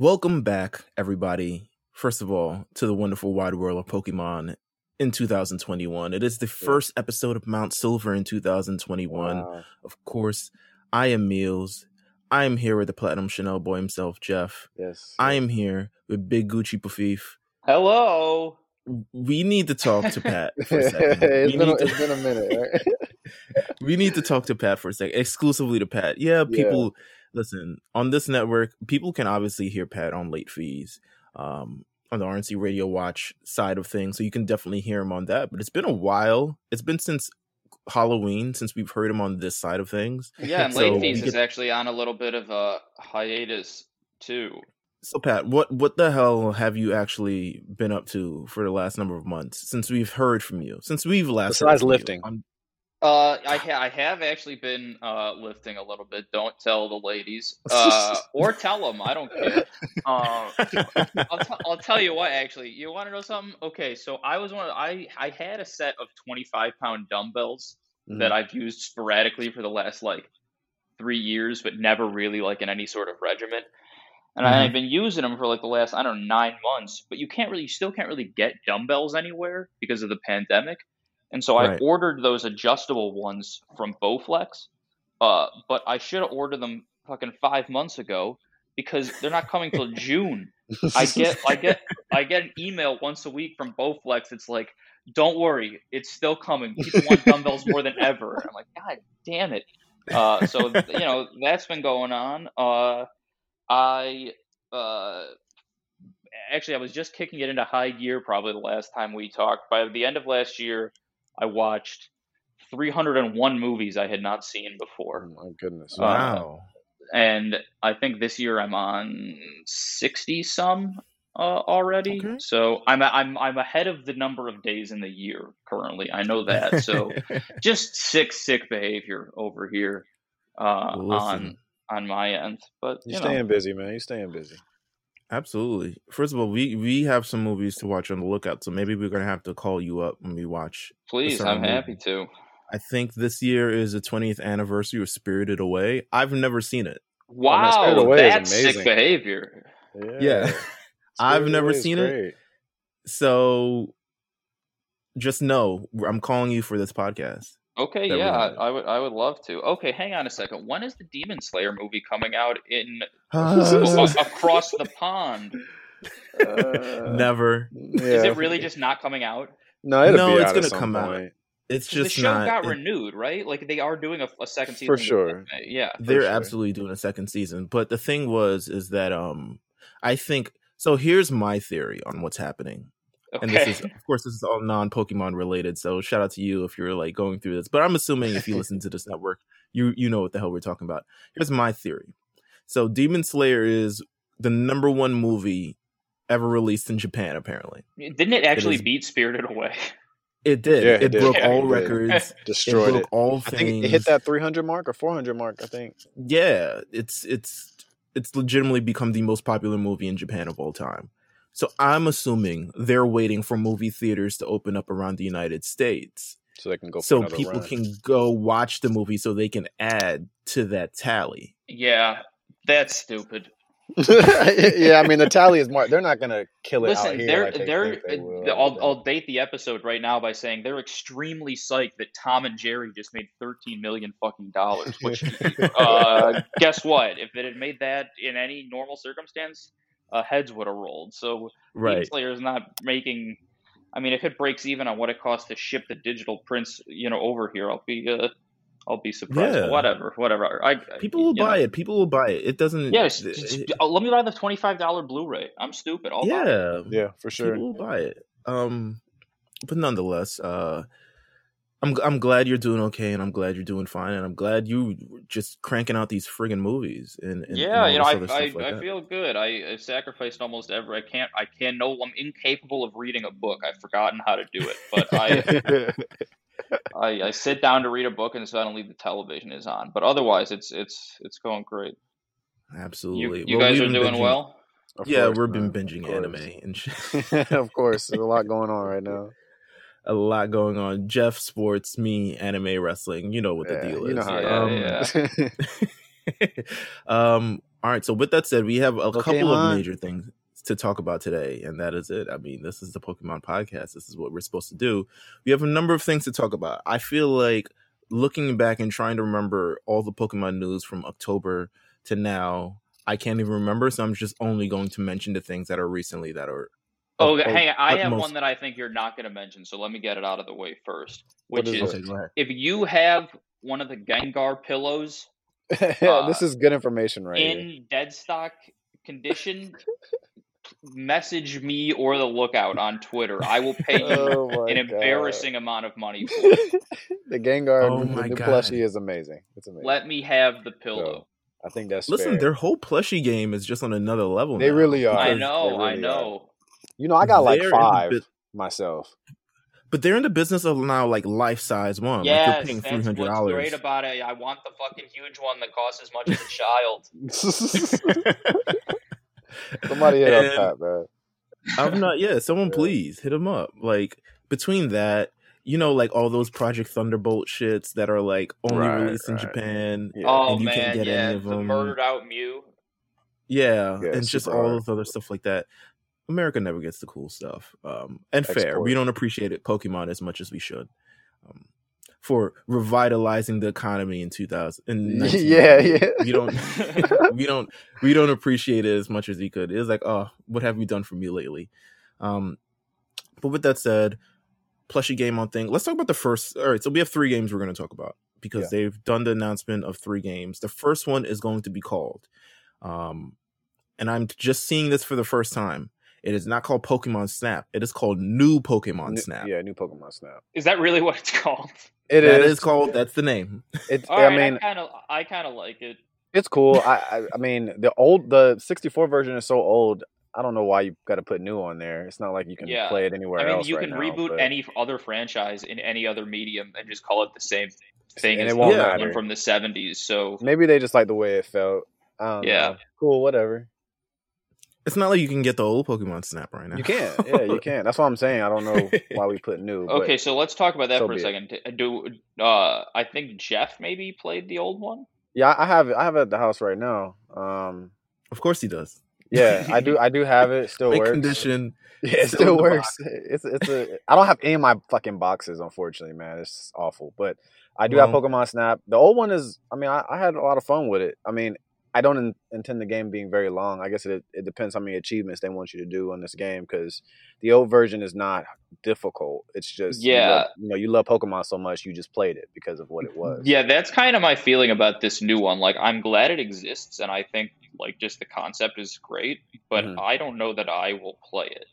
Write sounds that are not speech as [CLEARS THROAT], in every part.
Welcome back, everybody. First of all, to the wonderful wide world of Pokemon in 2021. It is the first episode of Mount Silver in 2021. Wow. Of course, I am Meelz. I am here with the Platinum Chanel boy himself, Jeff. Yes. I am here with Big Gucci Pafif. Hello. We need to talk to Pat for a second. [LAUGHS] it's, been a, to, it's been a minute, right? [LAUGHS] we need to talk to Pat for a second, exclusively to Pat. Yeah, people, listen, on this network, people can obviously hear Pat on late fees. Um, on the RNC Radio Watch side of things, so you can definitely hear him on that. But it's been a while. It's been since Halloween since we've heard him on this side of things. Yeah, and So late we fees is get- actually on a little bit of a hiatus too. So Pat, what what the hell have you actually been up to for the last number of months since we've heard from you? Since we've last Besides from you lifting. on- Uh, I ha- I have actually been uh lifting a little bit. Don't tell the ladies, [LAUGHS] uh, or tell them. I don't care. [LAUGHS] Uh, I'll, t- I'll tell you what. Actually, you want to know something? Okay, so I was one. Of, I I had a set of twenty five pound dumbbells that I've used sporadically for the last like three years, but never really like in any sort of regimen. And Mhm. I've been using them for like the last I don't know nine months, but you can't really, you still can't really get dumbbells anywhere because of the pandemic. And so Right. I ordered those adjustable ones from Bowflex, uh, but I should have ordered them fucking five months ago because they're not coming till [LAUGHS] June. I get I get I get an email once a week from Bowflex. It's like, don't worry, it's still coming. People want dumbbells more than ever. I'm like, God damn it. Uh, so you know that's been going on. Uh, I uh, actually I was just kicking it into high gear probably the last time we talked. By the end of last year, I watched 301 movies I had not seen Oh before my goodness. Uh, wow. and I think this year I'm on sixty some uh, already. Okay. So I'm I'm I'm ahead of the number of days in the year currently. I know that. So [LAUGHS] just sick sick behavior over here uh, on on my end. But You're you know, staying busy, man. You're staying busy. Absolutely. First of all, we we have some movies to watch on the lookout, so maybe we're gonna have to call you up when we watch. please, I'm happy to. I think this year is the 20th anniversary of Spirited Away. I've never seen it. Oh, wow, Spirited Away is that's sick behavior. Yeah. [LAUGHS] I've never Away is seen it. So just know I'm calling you for this podcast. Okay, yeah. I would I would love to. Okay, hang on a second. When is the Demon Slayer movie coming out in [LAUGHS] Uh, across the pond? Uh, Never. Yeah. Is it really just not coming out? No, it'll No, be it's out gonna some come out. It's just the show not. got it- renewed, right? Like they are doing a, a second season. For sure. anime. Yeah. they're sure. absolutely doing a second season. But the thing was, is that um, I think so. Here's my theory on what's happening, Okay. and this is, of [LAUGHS] course, this is all non-Pokemon related. So shout out to you if you're like going through this. But I'm assuming if you [LAUGHS] listen to this network, you you know what the hell we're talking about. Here's my theory. So Demon Slayer is the number one movie ever released in Japan. Apparently, Didn't it actually is- beat Spirited Away? it did. Yeah, it, it did. broke Yeah, all [LAUGHS] it records. it Destroyed broke it. all I things. think it hit that 300 mark or 400 mark. I think. yeah, it's it's it's legitimately become the most popular movie in Japan of all time. So I'm assuming they're waiting for movie theaters to open up around the United States, So they can go. so people run. can go watch the movie, so they can add to that tally. Yeah, that's stupid. [LAUGHS] yeah, I mean the tally is more. They're not gonna kill it out Listen, here. they're like they they're. think they will. I'll I'll date the episode right now by saying they're extremely psyched that Tom and Jerry just made 13 million fucking dollars. Which, [LAUGHS] uh, guess what? If it had made that in any normal circumstance, uh, heads would have rolled. So Demon Right. Slayer is not making. I mean, if it breaks even on what it costs to ship the digital prints, you know, over here, I'll be, uh, I'll be surprised. Yeah. Whatever, whatever. I People will buy know. it. People will buy it. It doesn't. Yeah, just, it- it- oh, let me buy the twenty-five dollar Blu-ray. I'm stupid. I'll buy it. yeah, Yeah, for sure. people will buy it. Um, but nonetheless, uh, I'm I'm glad you're doing okay, and I'm glad you're doing fine, and I'm glad you just cranking out these friggin' movies. And, and yeah, and you know, I I, like I feel good. I, I sacrificed almost every. I can't. I can no. I'm incapable of reading a book. I've forgotten how to do it. But I, [LAUGHS] I I sit down to read a book and suddenly the television is on. But otherwise, it's it's it's going great. Absolutely. You, you Well, guys we've are been doing binging- well. Of yeah, course, we've been binging anime and shit. [LAUGHS] of course, there's a lot going on right now. A lot going on. Jeff sports, me anime wrestling. You know what the Yeah, deal you know is. how Yeah, um, is. [LAUGHS] [LAUGHS] um, All right. So with that said, we have a couple of major things to talk about today, and that is it. I mean, this is the Pokemon podcast. This is what we're supposed to do. We have a number of things to talk about. I feel like looking back and trying to remember all the Pokemon news from October to now, I can't even remember. So I'm just only going to mention the things that are recently that are. Oh, of- of hang on. I have utmost- one that I think you're not going to mention, so let me get it out of the way first. Which is is. Okay, if you have one of the Gengar pillows [LAUGHS] yeah, this uh, is good information right here. in dead stock condition, message me or the lookout on Twitter. I will pay [LAUGHS] you Oh my an God. embarrassing amount of money for it. [LAUGHS] the Gengar, Oh the my new God. plushie is amazing. It's amazing. Let me have the pillow. I think that's Listen, fair. their whole plushie game is just on another level. They now, really are. I know, they I really know. You know, I got like they're in the five bus- myself. But they're in the business of now like life size one. like you're paying three hundred dollars. great about it. I want the fucking huge one that costs as much as a child. [LAUGHS] [LAUGHS] Somebody hit And- up Pat, man. I'm not. Yeah, someone Yeah. please hit him up. Like between that, you know, like all those Project Thunderbolt shits that are like only Right, released in. Japan. Yeah. oh And you man, can't get yeah, any of the them. murdered out Mew. Yeah, Yeah, and just super all those other stuff like that. America never gets the cool stuff. Um, and fair, we don't appreciate it Pokemon as much as we should. Um, for revitalizing the economy in 2000 in [LAUGHS] Yeah, yeah. we don't [LAUGHS] [LAUGHS] we don't we don't appreciate it as much as we could. It's like, oh, what have you done for me lately? Um, but with that said, plushie game on thing. Let's talk about the first. All right, so we have three games we're going to talk about because Yeah. they've done the announcement of three games. The first one is going to be called, um, and I'm just seeing this for the first time. It is not called Pokemon Snap. It is called New Pokemon New- Snap. Yeah, new Pokemon Snap. Is that really [LAUGHS] what it's called? It That is. is called. That's the name. [LAUGHS] It's. All I right, mean, I kind of, I kind of like it. it's cool. I, I. I mean, the old, the 64 version is so old. I don't know why you got to put new on there. It's not like you can Yeah. play it anywhere I mean, else you right can now, reboot but- any other franchise in any other medium and just call it the same thing And as it won't the matter. one from the '70s. So Maybe they just like the way it felt. I don't Yeah. know. Cool, whatever. It's not like you can get the old Pokemon Snap right now. You can't. Yeah, you [LAUGHS] can't. That's what I'm saying. I don't know why we put new. okay, so let's talk about that so for a be it. second. Do uh, I think Jeff maybe played the old one? Yeah, I have it. I have it at the house right now. Um, Of course he does. yeah, I do. [LAUGHS] I do have it. Still works. condition. [LAUGHS] Yeah, it Still still works. It's it's a. I don't have any of my fucking boxes, unfortunately, man. It's awful. But I do have Pokemon Snap. The old one is. I mean, I, I had a lot of fun with it. I mean, I don't in, intend the game being very long. I guess it it depends how many achievements they want you to do on this game because the old version is not difficult. It's just you Yeah. love- you know, you love Pokemon so much, you just played it because of what it was. Yeah, that's kind of my feeling about this new one. Like, I'm glad it exists, and I think like just the concept is great, but Mhm. I don't know that I will play it.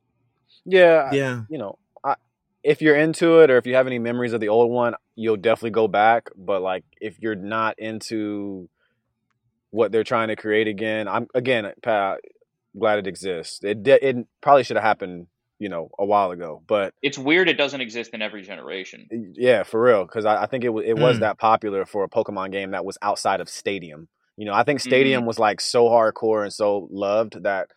yeah, Yeah. you know, I, if you're into it or if you have any memories of the old one, you'll definitely go back. But like, if you're not into what they're trying to create again, I'm again, Pat, glad it exists. It de- it probably should have happened, you know, a while ago. But It's weird it doesn't exist in every generation. yeah, for real, because I, I think it was it was Mm. that popular for a Pokemon game that was outside of Stadium. You know, I think Stadium was like so hardcore and so loved that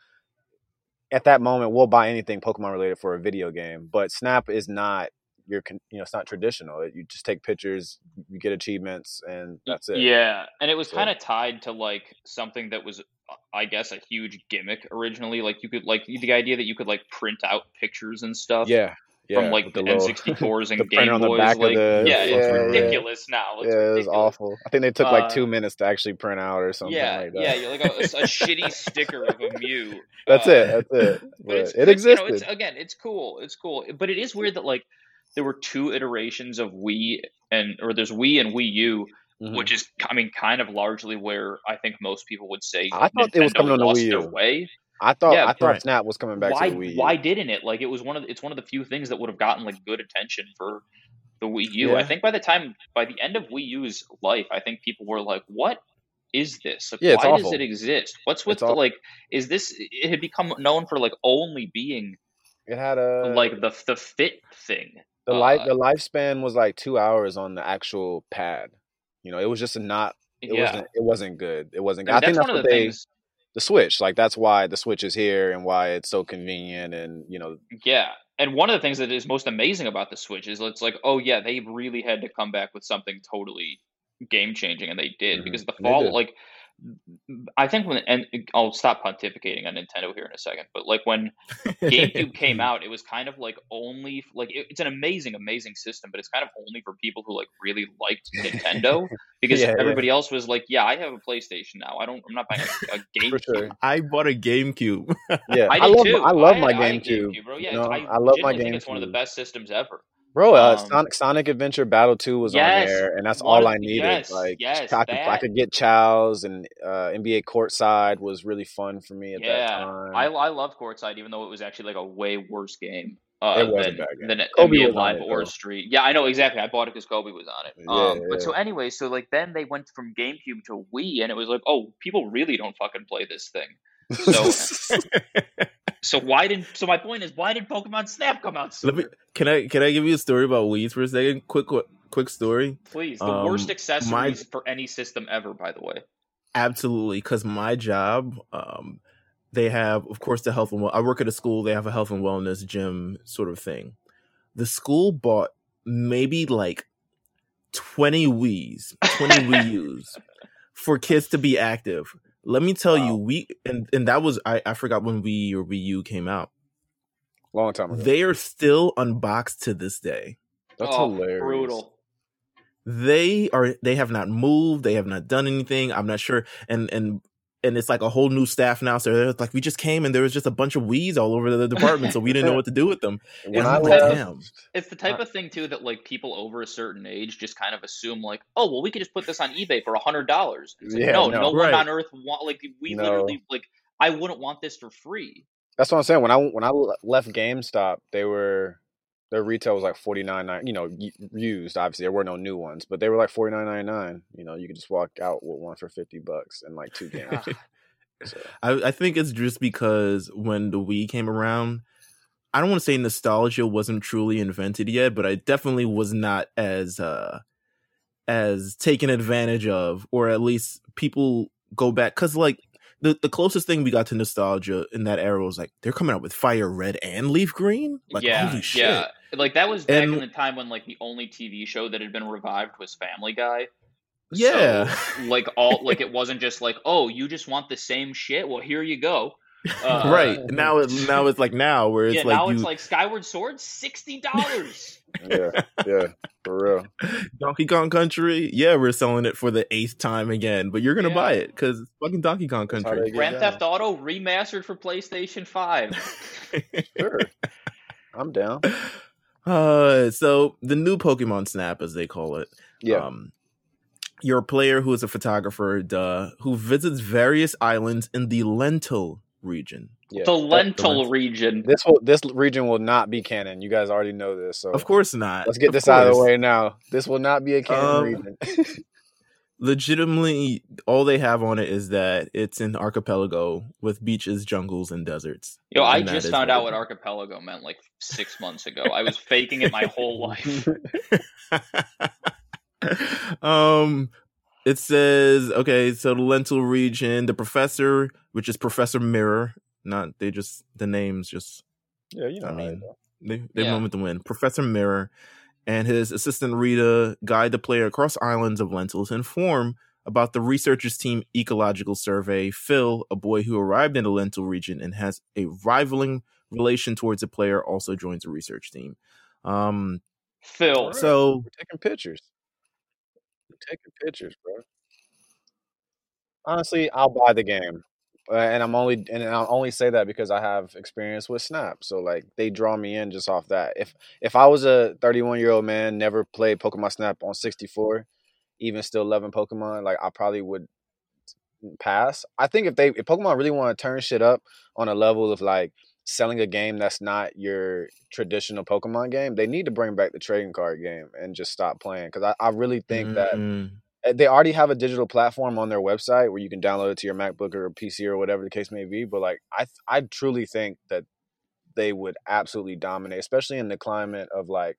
at that moment we'll buy anything Pokemon related for a video game. But Snap is not your, con- you know, it's not traditional. You just take pictures, you get achievements, and that's it. Yeah, and it was So- kind of tied to like something that was, uh, I guess, a huge gimmick originally. Like you could like the idea that you could like print out pictures and stuff. yeah, yeah. From like the, N64s [LAUGHS] and printer Game on the Boys, back of like the- yeah, it's yeah, yeah. ridiculous now. It's yeah, it was awful. I think they took like Uh, two minutes to actually print out or something yeah, like that. yeah, you're like a, a shitty sticker of a Mew. that's Uh, it. That's it. [LAUGHS] But But it's it you know, existed. again, it's cool. It's cool. But it is weird that like there were two iterations of Wii and or there's Wii and Wii U, Mhm. which is I mean kind of largely where I think most people would say I thought it was coming on the lost Wii their U. way. I thought Yeah, I thought right. Snap was coming back why to the Wii. U. why didn't it? Like it was one of the, it's one of the few things that would have gotten like good attention for the Wii U. I Yeah. think by the time by the end of Wii U's life, I think people were like, "What is this? Like, Yeah, it's why does it exist? What's with It's the awful. like? Is this? It had become known for like only being It had a like the the fit thing. The life uh, the lifespan was like two hours on the actual pad. You know, it was just not. It yeah, wasn't. It wasn't good. It wasn't. I Good. I, think that's what the they things. the Switch. Like that's why the Switch is here and why it's so convenient and you know Yeah, and one of the things that is most amazing about the Switch is it's like, oh yeah, they really had to come back with something totally game changing, and they did Mhm. because the fall like I think when and I'll stop pontificating on Nintendo here in a second, but like when GameCube [LAUGHS] came out, it was kind of like only like it, it's an amazing, amazing system, but it's kind of only for people who like really liked [LAUGHS] Nintendo because Yeah, everybody else was like, yeah, I have a PlayStation now. I don't. I'm not buying a, a [LAUGHS] GameCube. sure. I bought a GameCube. Yeah, I I, love too. my, I love had- my I had GameCube. bro. Yeah, you know, I, I love my genuinely think it's one of the best systems ever. Bro, uh, Um, Sonic, Sonic Adventure Battle Two was Yes, on there, and that's all I needed. yes, like, yes, I could, I could get chows, and uh, NBA Courtside was really fun for me at that Yeah, time. I I love Courtside, even though it was actually like a way worse game. Uh, It was a than, bad game. than Kobe NBA Live it, or though. Street. Yeah, I know exactly. I bought it because Kobe was on it. Yeah, um, But so yeah. anyway, so like then they went from GameCube to Wii, and it was like, oh, people really don't fucking play this thing. So [LAUGHS] [LAUGHS] so why didn't? So my point is, why did Pokemon Snap come out Let me can I can I give you a story about Wii for a second? Quick quick, story. Please, the um, worst my- accessories for any system ever. By the way. Absolutely, because my job, um, they have, of course, the health and well. I work at a school. They have a health and wellness gym sort of thing. The school bought maybe like twenty Wii's, twenty [LAUGHS] Wii U's for kids to be active. Let me tell you, we and and that was I I forgot when Wii or Wii U came out. Long time ago. They are still unboxed to this day. That's oh, hilarious. Brutal. they are they have not moved they have not done anything i'm not sure and and and it's like a whole new staff now so they're like we just came and there was just a bunch of weeds all over the department so we didn't know what to do with them [LAUGHS] When and I i'm like left, damn It's the type of thing too that like people over a certain age just kind of assume like, oh well, we could just put this on eBay for a hundred dollars. Like, Yeah, no, no. no, Right. one on earth want like we No. literally like I wouldn't want this for free. that's what I'm saying. When I when I left GameStop, they were their retail was like forty nine nine. You know, used obviously there were no new ones, but they were like forty nine ninety nine. You know, you could just walk out with one for fifty bucks and like two [LAUGHS] games. So, I, I think it's just because when the wii came around i don't want to say nostalgia wasn't truly invented yet but i definitely was not as uh as taken advantage of or at least people go back because like the, the closest thing we got to nostalgia in that era was like they're coming out with fire red and leaf green like yeah, holy shit yeah. Like that was back And- in the time when like the only TV show that had been revived was Family Guy. Yeah. So, like all like [LAUGHS] it wasn't just like, oh, you just want the same shit. Well, here you go. Uh, right now it now it's like now where it's yeah, like now you it's like Skyward Sword, sixty dollars. [LAUGHS] yeah, yeah, for real. Donkey Kong Country, yeah, we're selling it for the eighth time again, but you're gonna Yeah. buy it because it's fucking Donkey Kong Country. Grand get Theft. Auto remastered for PlayStation Five. [LAUGHS] Sure, I'm down. Uh, so the new Pokemon Snap, as they call it, Yeah, um, you're a player who is a photographer, duh, who visits various islands in the Lental region. yeah. the That- Lental Lental. region. this will this region will not be canon. You guys already know this, so Of course not. let's get Of this out of the way now. This will not be a canon Um, region. [LAUGHS] Legitimately, all they have on it is that it's an archipelago with beaches, jungles, and deserts. Yo, I And that just found what out what archipelago meant like six months ago. I was faking it my whole [LAUGHS] life. [LAUGHS] um it says okay so the Lental region the professor which is professor mirror not they just the names just yeah, you know. I mean, they they Yeah. moment to win professor mirror and his assistant rita guide the player across islands of lentils to inform about the researchers team ecological survey phil a boy who arrived in the Lental region and has a rivaling relation towards the player also joins the research team um Phil, so We're taking pictures. Taking pictures, bro. Honestly, I'll buy the game, uh, and I'm only and I'll only say that because I have experience with Snap. So like they draw me in just off that. If if I was a 31 year old man, never played Pokemon Snap on 64, even still loving Pokemon, like I probably would pass. I think if they if Pokemon really want to turn shit up on a level of like selling a game that's not your traditional Pokemon game, they need to bring back the trading card game and just stop playing. Because I, I really think that mm, uh, they already have a digital platform on their website where you can download it to your MacBook or PC or whatever the case may be. But like, I I truly think that they would absolutely dominate, especially in the climate of like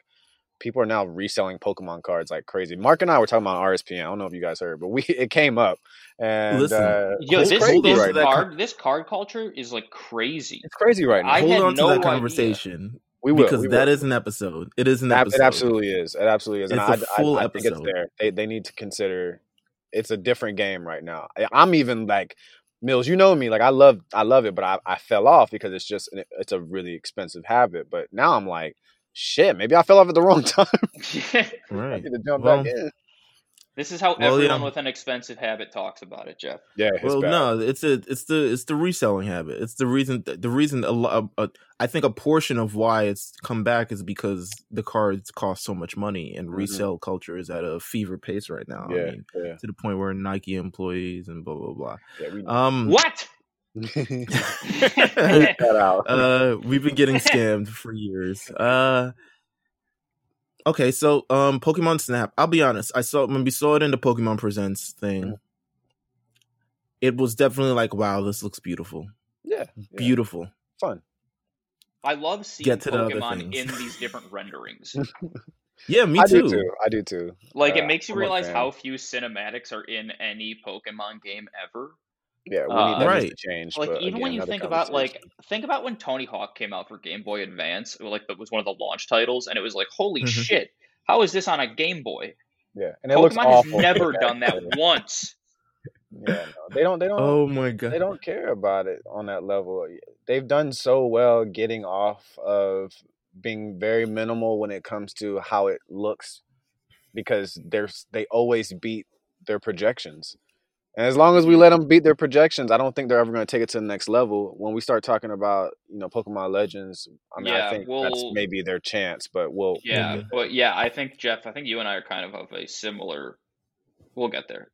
people are now reselling Pokemon cards like crazy. Mark and I were talking about RSPN. I don't know if you guys heard, but we [LAUGHS] it came up and Listen, uh, yo, it's this, this right to now. card, this card culture is like crazy. It's crazy right now. I hold had on to no that idea. conversation we will because we will. is an episode. It is an episode. It absolutely is. It absolutely is. And It's I, a full I, I think it's episode. there. They they need to consider it's a different game right now. I'm even like Meelz, you know me, like I love I love it, but I, I fell off because it's just it's a really expensive habit. But now I'm like, shit, maybe I fell off at the [LAUGHS] wrong time. [LAUGHS] right. I need to jump Well, back in. This is how Well, everyone yeah. with an expensive habit talks about it, Jeff. Yeah, it's Well, bad. no, it's a it's the it's the reselling habit. It's the reason the reason a lot. A, I think a portion of why it's come back is because the cards cost so much money, and Mhm. resale culture is at a fever pace right now. I Yeah, mean, yeah, to the point where Nike employees and blah blah blah. yeah. Um, What? Edit [LAUGHS] that out. uh, we've been getting scammed for years. Uh, okay, so um, Pokemon Snap. I'll be honest. I saw when we saw it in the Pokemon Presents thing. Mhm. It was definitely like, wow, this looks beautiful, yeah, yeah. beautiful. fun. I love seeing Get to Pokemon things. in these different [LAUGHS] renderings. Yeah, me I too. do too. I do too. Like Uh, it makes you I'm realize how few cinematics are in any Pokemon game ever. Yeah, we Uh, need that needs Right. to change. Like but even when you think about like think about when Tony Hawk came out for Game Boy Advance, like that was one of the launch titles, and it was like, holy Mhm. shit, how is this on a Game Boy? yeah, and it looks Pokemon has never done that [LAUGHS] once. Yeah, no, they don't. They don't. Oh my god. they don't care about it on that level. They've done so well getting off of being very minimal when it comes to how it looks because there's they always beat their projections. And as long as we let them beat their projections, I don't think they're ever going to take it to the next level. When we start talking about, you know, Pokemon Legends, I mean, Yeah, I think that's we'll- maybe their chance, but we'll Yeah, Mhm. but yeah, I think Jeff, I think you and I are kind of of a similar. We'll get there.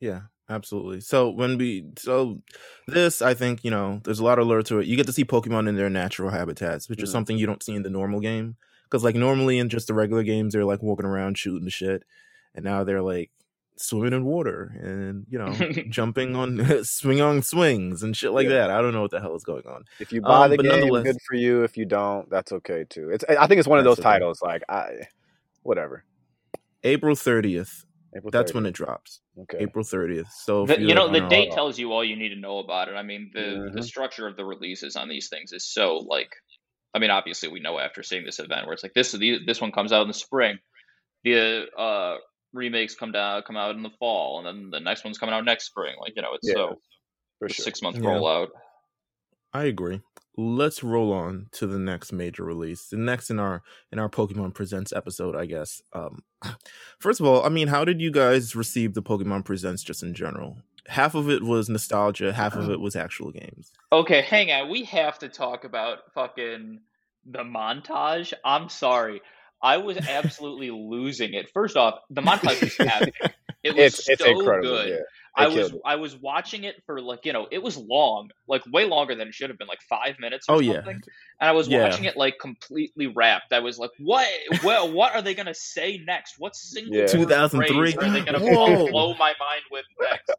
Yeah, absolutely. So when we so this, I think you know, there's a lot of lure to it. You get to see Pokemon in their natural habitats, which is Mhm. something you don't see in the normal game. Because like normally in just the regular games, they're like walking around shooting the shit, and now they're like swimming in water and you know [LAUGHS] jumping on [LAUGHS] swing on swings and shit like Yeah. that. I don't know what the hell is going on. If you buy Um, the but game, good for you. If you don't, that's okay too. It's I think it's one of those okay. titles like I whatever. April thirtieth. April That's when it drops. Okay. April thirtieth. So The, you know, like, the oh, date tells you all you need to know about it. I mean, the the Mhm. structure of the releases on these things is so like. I mean, obviously, we know after seeing this event where it's like this this one comes out in the spring, the uh, remakes come down come out in the fall, and then the next one's coming out next spring. Like you know, it's Yeah, so for sure. six month Yeah. rollout. I agree. Let's roll on to the next major release. The next in our in our Pokemon Presents episode, I guess. Um [SIGHS] first of all, I mean, how did you guys receive the Pokemon Presents just in general? Half of it was nostalgia, half of it was actual games. Okay, hang on. We have to talk about fucking the montage. I'm sorry. I was absolutely losing it. First off, the montage [LAUGHS] was epic. It was It's it's so incredible. good. Yeah. I was killed it. I was watching it for like you know it was long, like way longer than it should have been, like five minutes. Or Oh something. yeah. and I was Yeah. watching it like completely wrapped. I was like, what? Well, what are they gonna say next? What single Yeah. 2003? are they gonna [LAUGHS] Whoa. blow my mind with next?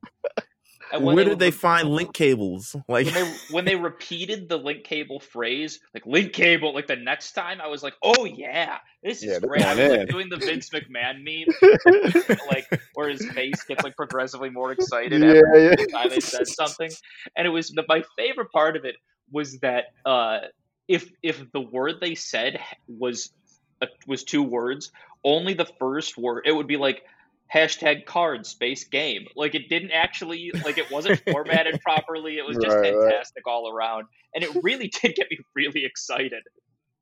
And when Where they did they re- find link cables? Like when they when they repeated the link cable phrase, like link cable, like the next time, I was like, oh yeah, this is they're great. I was like doing the Vince McMahon meme, [LAUGHS] like where his face gets like progressively more excited Yeah, every yeah. time they said something. And it was the, my favorite part of it was that uh, if if the word they said was uh, was two words, only the first word it would be like hashtag card space game. Like it didn't actually like it wasn't [LAUGHS] formatted properly. It was just Right, right. fantastic all around, and it really [LAUGHS] did get me really excited.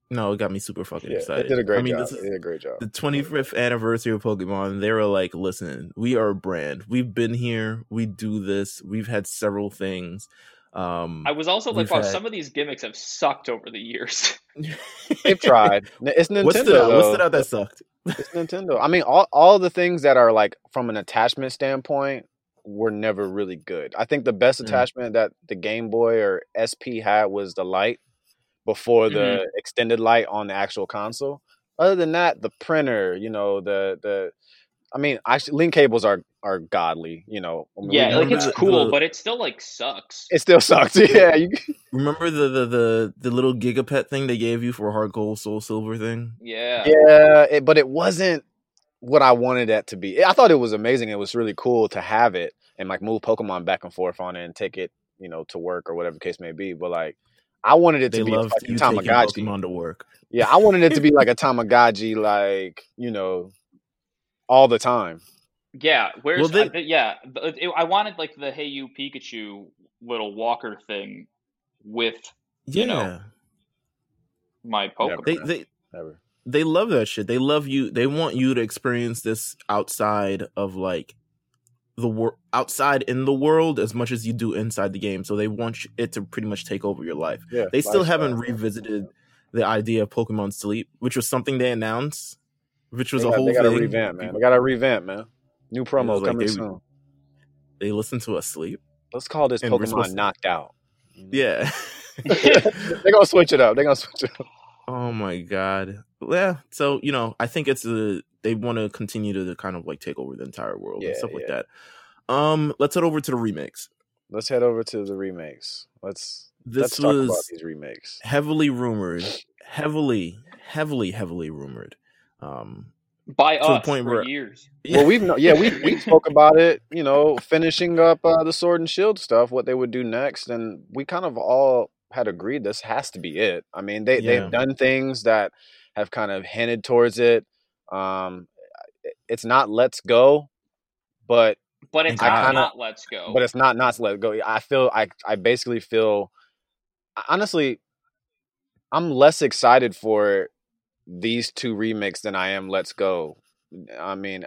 no, it got me super fucking Yeah, excited. they did a great I mean, job. this is They did a great job. the 25th anniversary of Pokemon, they were like, listen, we are a brand. We've been here. We do this. We've had several things. Um, I was also like, wow, had- some of these gimmicks have sucked over the years. [LAUGHS] They've tried. It's Nintendo. what stood out? What though. stood out that sucked? It's Nintendo. I mean, all all the things that are like from an attachment standpoint were never really good. I think the best Mm. attachment that the Game Boy or SP had was the light before the extended light on the actual console. Other than that, the printer, you know, the the I mean, actually link cables are are godly, you know. I mean, yeah, like it's the- cool, the- but it still like sucks. it still sucks. [LAUGHS] Yeah, you, [LAUGHS] Remember the, the the the little gigapet thing they gave you for a Heart Gold Soul Silver thing? Yeah. yeah, it, but it wasn't what I wanted it to be. I thought it was amazing. It was really cool to have it and like move Pokemon back and forth on it and take it, you know, to work or whatever the case may be. But like, I wanted it They to be like a loved fucking you taking Tamagotchi. Pokemon to work. Yeah, I wanted it to be [LAUGHS] like a Tamagotchi, like you know, all the time. Yeah, where's Well, they- I, yeah? it- I wanted like the Hey You Pikachu little walker thing with Yeah, You know, my Pokemon. they they Never. they love that shit. They love you. They want you to experience this outside of like the world, outside in the world as much as you do inside the game. So they want it to pretty much take over your life. Yeah. They still lifestyle. haven't revisited the idea of Pokemon Sleep, which was something they announced, which was They a got, whole they got to thing. revamp, man. They got to revamp, man. New promo was like coming they- soon. They listened to us sleep. Let's call this and we're Pokemon supposed to- knocked out. Yeah. [LAUGHS] [LAUGHS] They're gonna switch it up. They're gonna switch it up. Oh my god. Yeah. So you know, I think it's a they want to continue to kind of like take over the entire world and Yeah, stuff like that. Um, let's head over to the remakes. Let's head over to the remakes. Let's This let's talk about was these remakes. heavily rumored, heavily, heavily, heavily rumored. Um, by to the us point for where- years. [LAUGHS] Well, we've kno- yeah we we spoke about it. You know, finishing up uh, the Sword and Shield stuff, what they would do next, and we kind of all had agreed this has to be it. I mean, they Yeah. they've done things that have kind of hinted towards it. Um, it's not Let's Go, but But it's I not, kinda- Let's Go. but it's not not let go. I feel I I basically feel honestly I'm less excited for these two remakes than I am Let's Go. I mean,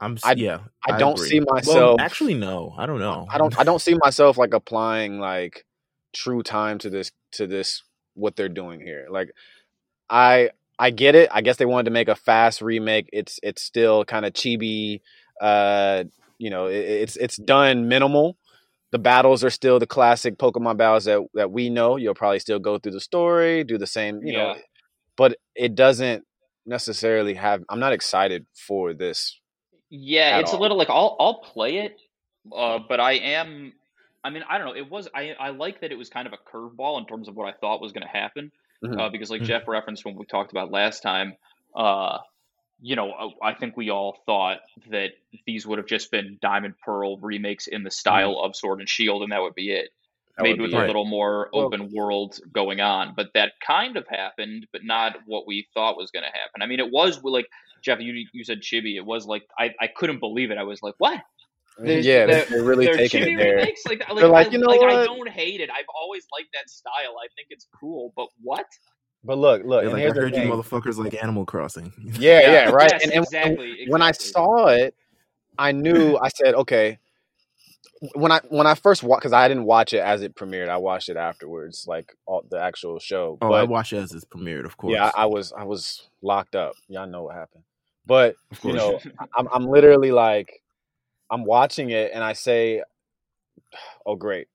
I'm s- I- yeah. I don't agree. see Well, myself actually, no. I don't know. I don't I don't see myself like applying like true time to this to this what they're doing here. Like I I get it. I guess they wanted to make a fast remake. It's it's still kind of chibi uh you know, it, it's it's done minimal. The battles are still the classic Pokemon battles that that we know. You'll probably still go through the story, do the same, you know. But it doesn't necessarily have I'm not excited for this. Yeah, it's all. a little like I'll I'll play it, uh, but I am. I mean, I don't know. It was I I like that it was kind of a curveball in terms of what I thought was going to happen, Mhm. uh, because like Mhm. Jeff referenced when we talked about last time, uh, you know, I, I think we all thought that these would have just been Diamond Pearl remakes in the style of Sword and Shield, and that would be it. That Maybe with be a it. little more Well- open world going on, but that kind of happened, but not what we thought was going to happen. I mean, it was like Jeff, you you said chibi. It was like I, I couldn't believe it. I was like, what? There's- yeah, they're- they're really They're taking it there. remakes? Like, like, They're like, I, you know like I don't hate it. I've always liked that style. I think it's cool. But what? But look, look, They're and like, I here's the heard you thing. motherfuckers like Animal Crossing. Yeah, yeah, right. Yes, and, and- and exactly, when I saw it, I knew. I said, okay. When I when I first watched, because I didn't watch it as it premiered, I watched it afterwards, like all, the actual show. Oh, I watched it as it premiered, of course. yeah, I, I was I was locked up. Y'all know what happened. But you know, [LAUGHS] I'm I'm literally like, I'm watching it, and I say, oh great.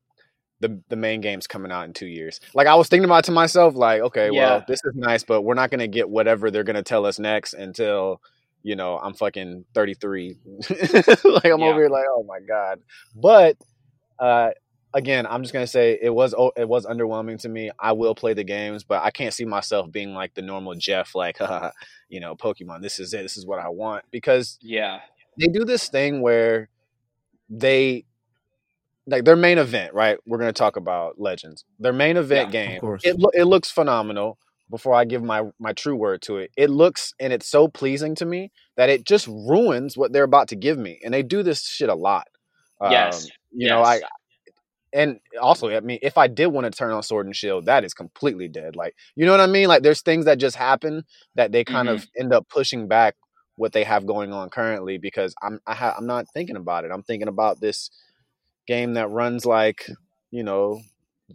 The, the main game's coming out in two years. Like I was thinking about it to myself, like, okay, well, this is nice, but we're not gonna get whatever they're gonna tell us next until you know I'm fucking 33. [LAUGHS] like I'm Yeah. over here, like, oh my god. But uh, again, I'm just gonna say it was oh, it was underwhelming to me. I will play the games, but I can't see myself being like the normal Jeff, like, [LAUGHS] you know, Pokemon. This is it. This is what I want because yeah, they do this thing where they like their main event, right? We're going to talk about Legends. Their main event Yeah, game. It lo- it looks phenomenal. Before I give my my true word to it, it looks and it's so pleasing to me that it just ruins what they're about to give me, and they do this shit a lot. Yes, Um, you know, I and also, I mean, if I did want to turn on Sword and Shield, that is completely dead. Like, you know what I mean? Like, there's things that just happen that they kind of end up pushing back what they have going on currently because I'm I ha- I'm not thinking about it. I'm thinking about this game that runs like you know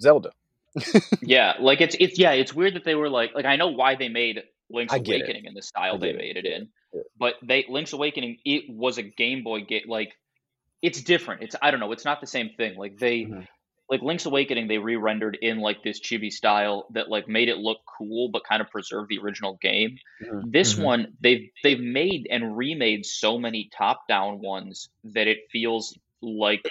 Zelda. [LAUGHS] yeah. Like it's it's yeah. It's weird that they were like like I know why they made Link's get it. Awakening in the style they it. made it in, Yeah. but they Link's Awakening it was a Game Boy game. Like it's different. It's I don't know. It's not the same thing. Like they. Mhm. Like Link's Awakening, they re-rendered in like this chibi style that like made it look cool, but kind of preserved the original game. Mhm. This Mhm. one, they've they've made and remade so many top-down ones that it feels like,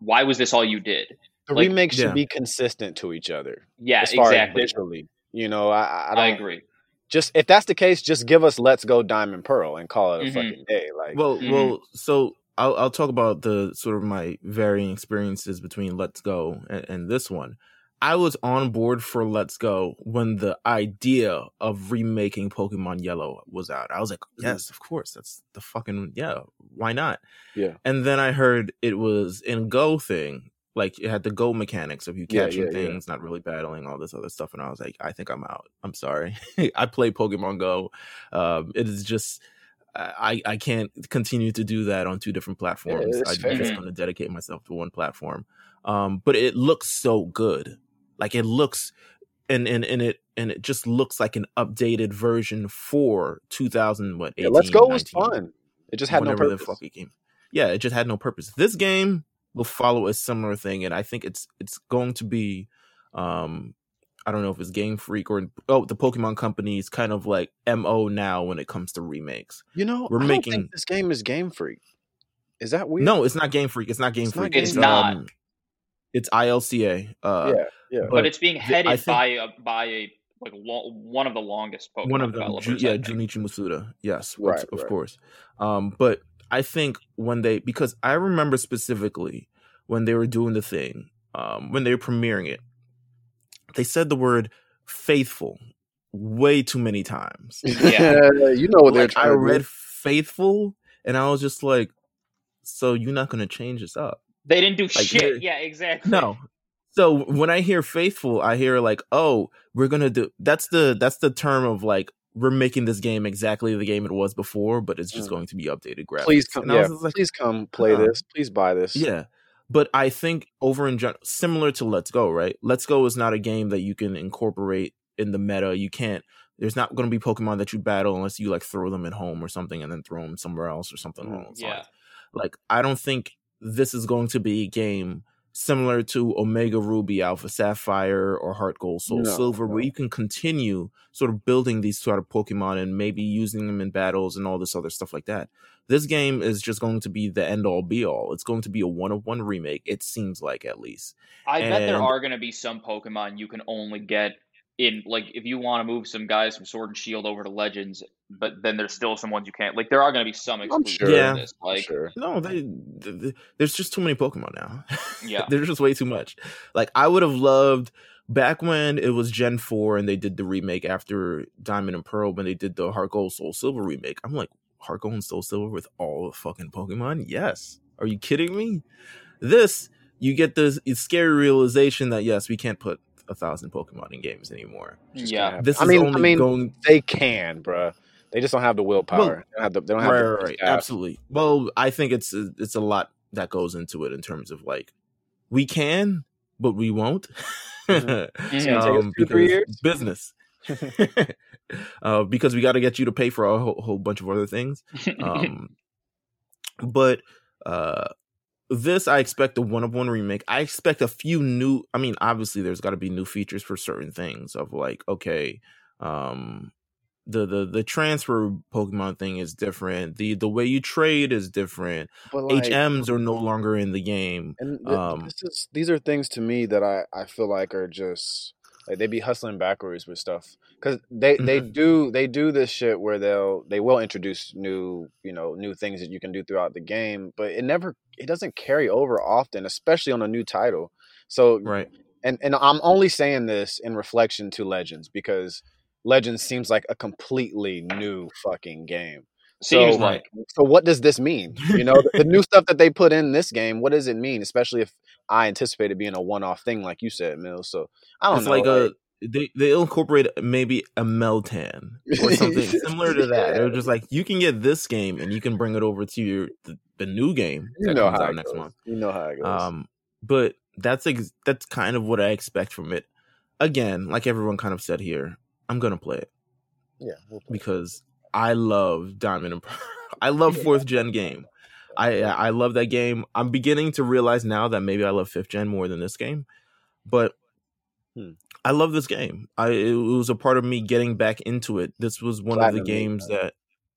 why was this all you did? The Like- remakes should Yeah. be consistent to each other Yeah, as far exactly. as visually. You know, I I, I I, don't agree. just if that's the case, just give us Let's Go Diamond Pearl and call it a Mhm. fucking day. Like, Well, Mhm. well, so I'll I'll talk about the sort of my varying experiences between Let's Go and, and this one. I was on board for Let's Go when the idea of remaking Pokemon Yellow was out. I was like, Mhm. yes, of course. That's the fucking yeah, why not? Yeah. And then I heard it was in Go thing. Like it had the Go mechanics of you catching yeah, yeah. things, not really battling, all this other stuff. And I was like, I think I'm out. I'm sorry. [LAUGHS] I play Pokemon Go. Um, it is just I I can't continue to do that on two different platforms. it's I'm just going to dedicate myself to one platform. Um, but it looks so good. Like it looks, and and and it and it just looks like an updated version for 2000 what? 18, Yeah, Let's Go was fun. It just had no purpose. the fuck it came. Yeah, it just had no purpose. This game will follow a similar thing, and I think it's it's going to be, um, I don't know if it's Game Freak or oh the Pokemon Company's kind of like mo now when it comes to remakes. You know, We're I don't making- think this game is Game Freak. Is that weird? No, it's not Game Freak. It's not Game It's Freak. Game It's Freak. not. um, it's ILCA. Uh, yeah, yeah. but, but it's being headed I think- by a by a like lo- one of the longest Pokemon one of them. Ju- yeah, Junichi Masuda. Yes, of- Right, of, right. course. Um, but I think when they because I remember specifically when they were doing the thing, um, when they were premiering it, they said the word faithful way too many times. [LAUGHS] Yeah. you know what they're like, I read faithful, and I was just like, so you're not going to change this up? They didn't do Like, shit. Yeah, exactly. No. So when I hear faithful, I hear like, oh, we're gonna do. That's the that's the term of like we're making this game exactly the game it was before, but it's just Mm. going to be updated graphics. Please come, yeah, like, please come play huh. this. Please buy this. yeah. But I think over in general, similar to Let's Go, right? Let's Go is not a game that you can incorporate in the meta. You can't. There's not going to be Pokemon that you battle unless you like throw them at home or something, and then throw them somewhere else or something Mm, along those Yeah. lines. Like I don't think this is going to be a game similar to Omega Ruby, Alpha Sapphire, or Heart Gold, Soul No, Silver, where you can continue sort of building these sort of Pokemon and maybe using them in battles and all this other stuff like that. This game is just going to be the end all be all. It's going to be a one of one remake. It seems like at least. I bet there are going to be some Pokemon you can only get in like if you want to move some guys from Sword and Shield over to Legends, but then there's still some ones you can't. Like there are going to be some exclusives sure. Yeah. this. Like sure. No, they, th- th- there's just too many Pokemon now. Yeah. [LAUGHS] there's just way too much. Like I would have loved back when it was Gen Four and they did the remake after Diamond and Pearl when they did the Heart Gold Soul Silver remake. I'm like Heart Gold and Soul Silver with all the fucking Pokemon. Yes, are you kidding me? This you get this scary realization that yes, we can't put a thousand Pokemon in games anymore. Yeah. gonna happen. This is I mean, only I mean, going they can, bruh. They just don't have the willpower. Well, they don't have the. They don't have right, the right, right. absolutely. Well, I think it's it's a lot that goes into it in terms of like we can, but we won't. Mhm. Mhm. gonna take us Um, two, three because years? business. [LAUGHS] [LAUGHS] uh, because we got to get you to pay for a whole, whole bunch of other things. [LAUGHS] Um, but uh, this, I expect a one of one remake. I expect a few new. I mean, obviously, there's got to be new features for certain things. Of like, okay, um, the the the transfer Pokemon thing is different. The the way you trade is different. Like, HMs are no longer in the game. And th- Um, this is these are things to me that I I feel like are just like they be hustling backwards with stuff because they they Mm-hmm. do they do this shit where they'll they will introduce new you know new things that you can do throughout the game, but it never it doesn't carry over often, especially on a new title. So Right. and and I'm only saying this in reflection to Legends because Legends seems like a completely new fucking game. Seems So- like So what does this mean? You know, the, the new stuff that they put in this game, what does it mean? Especially if I anticipate it being a one-off thing, like you said, Meelz. So I don't it's know. like a they they'll incorporate maybe a Meltan or something [LAUGHS] similar to that. They're just like you can get this game and you can bring it over to your the, the new game you that know comes how out next goes. month. You know how it goes. Um, but that's ex- that's kind of what I expect from it. Again, like everyone kind of said here, I'm gonna play it yeah, we'll play. because I love Diamond and Pearl. [LAUGHS] I love fourth gen game. I I love that game. I'm beginning to realize now that maybe I love fifth gen more than this game, but Hmm. I love this game. I it was a part of me getting back into it. This was one Platinum of the games man. that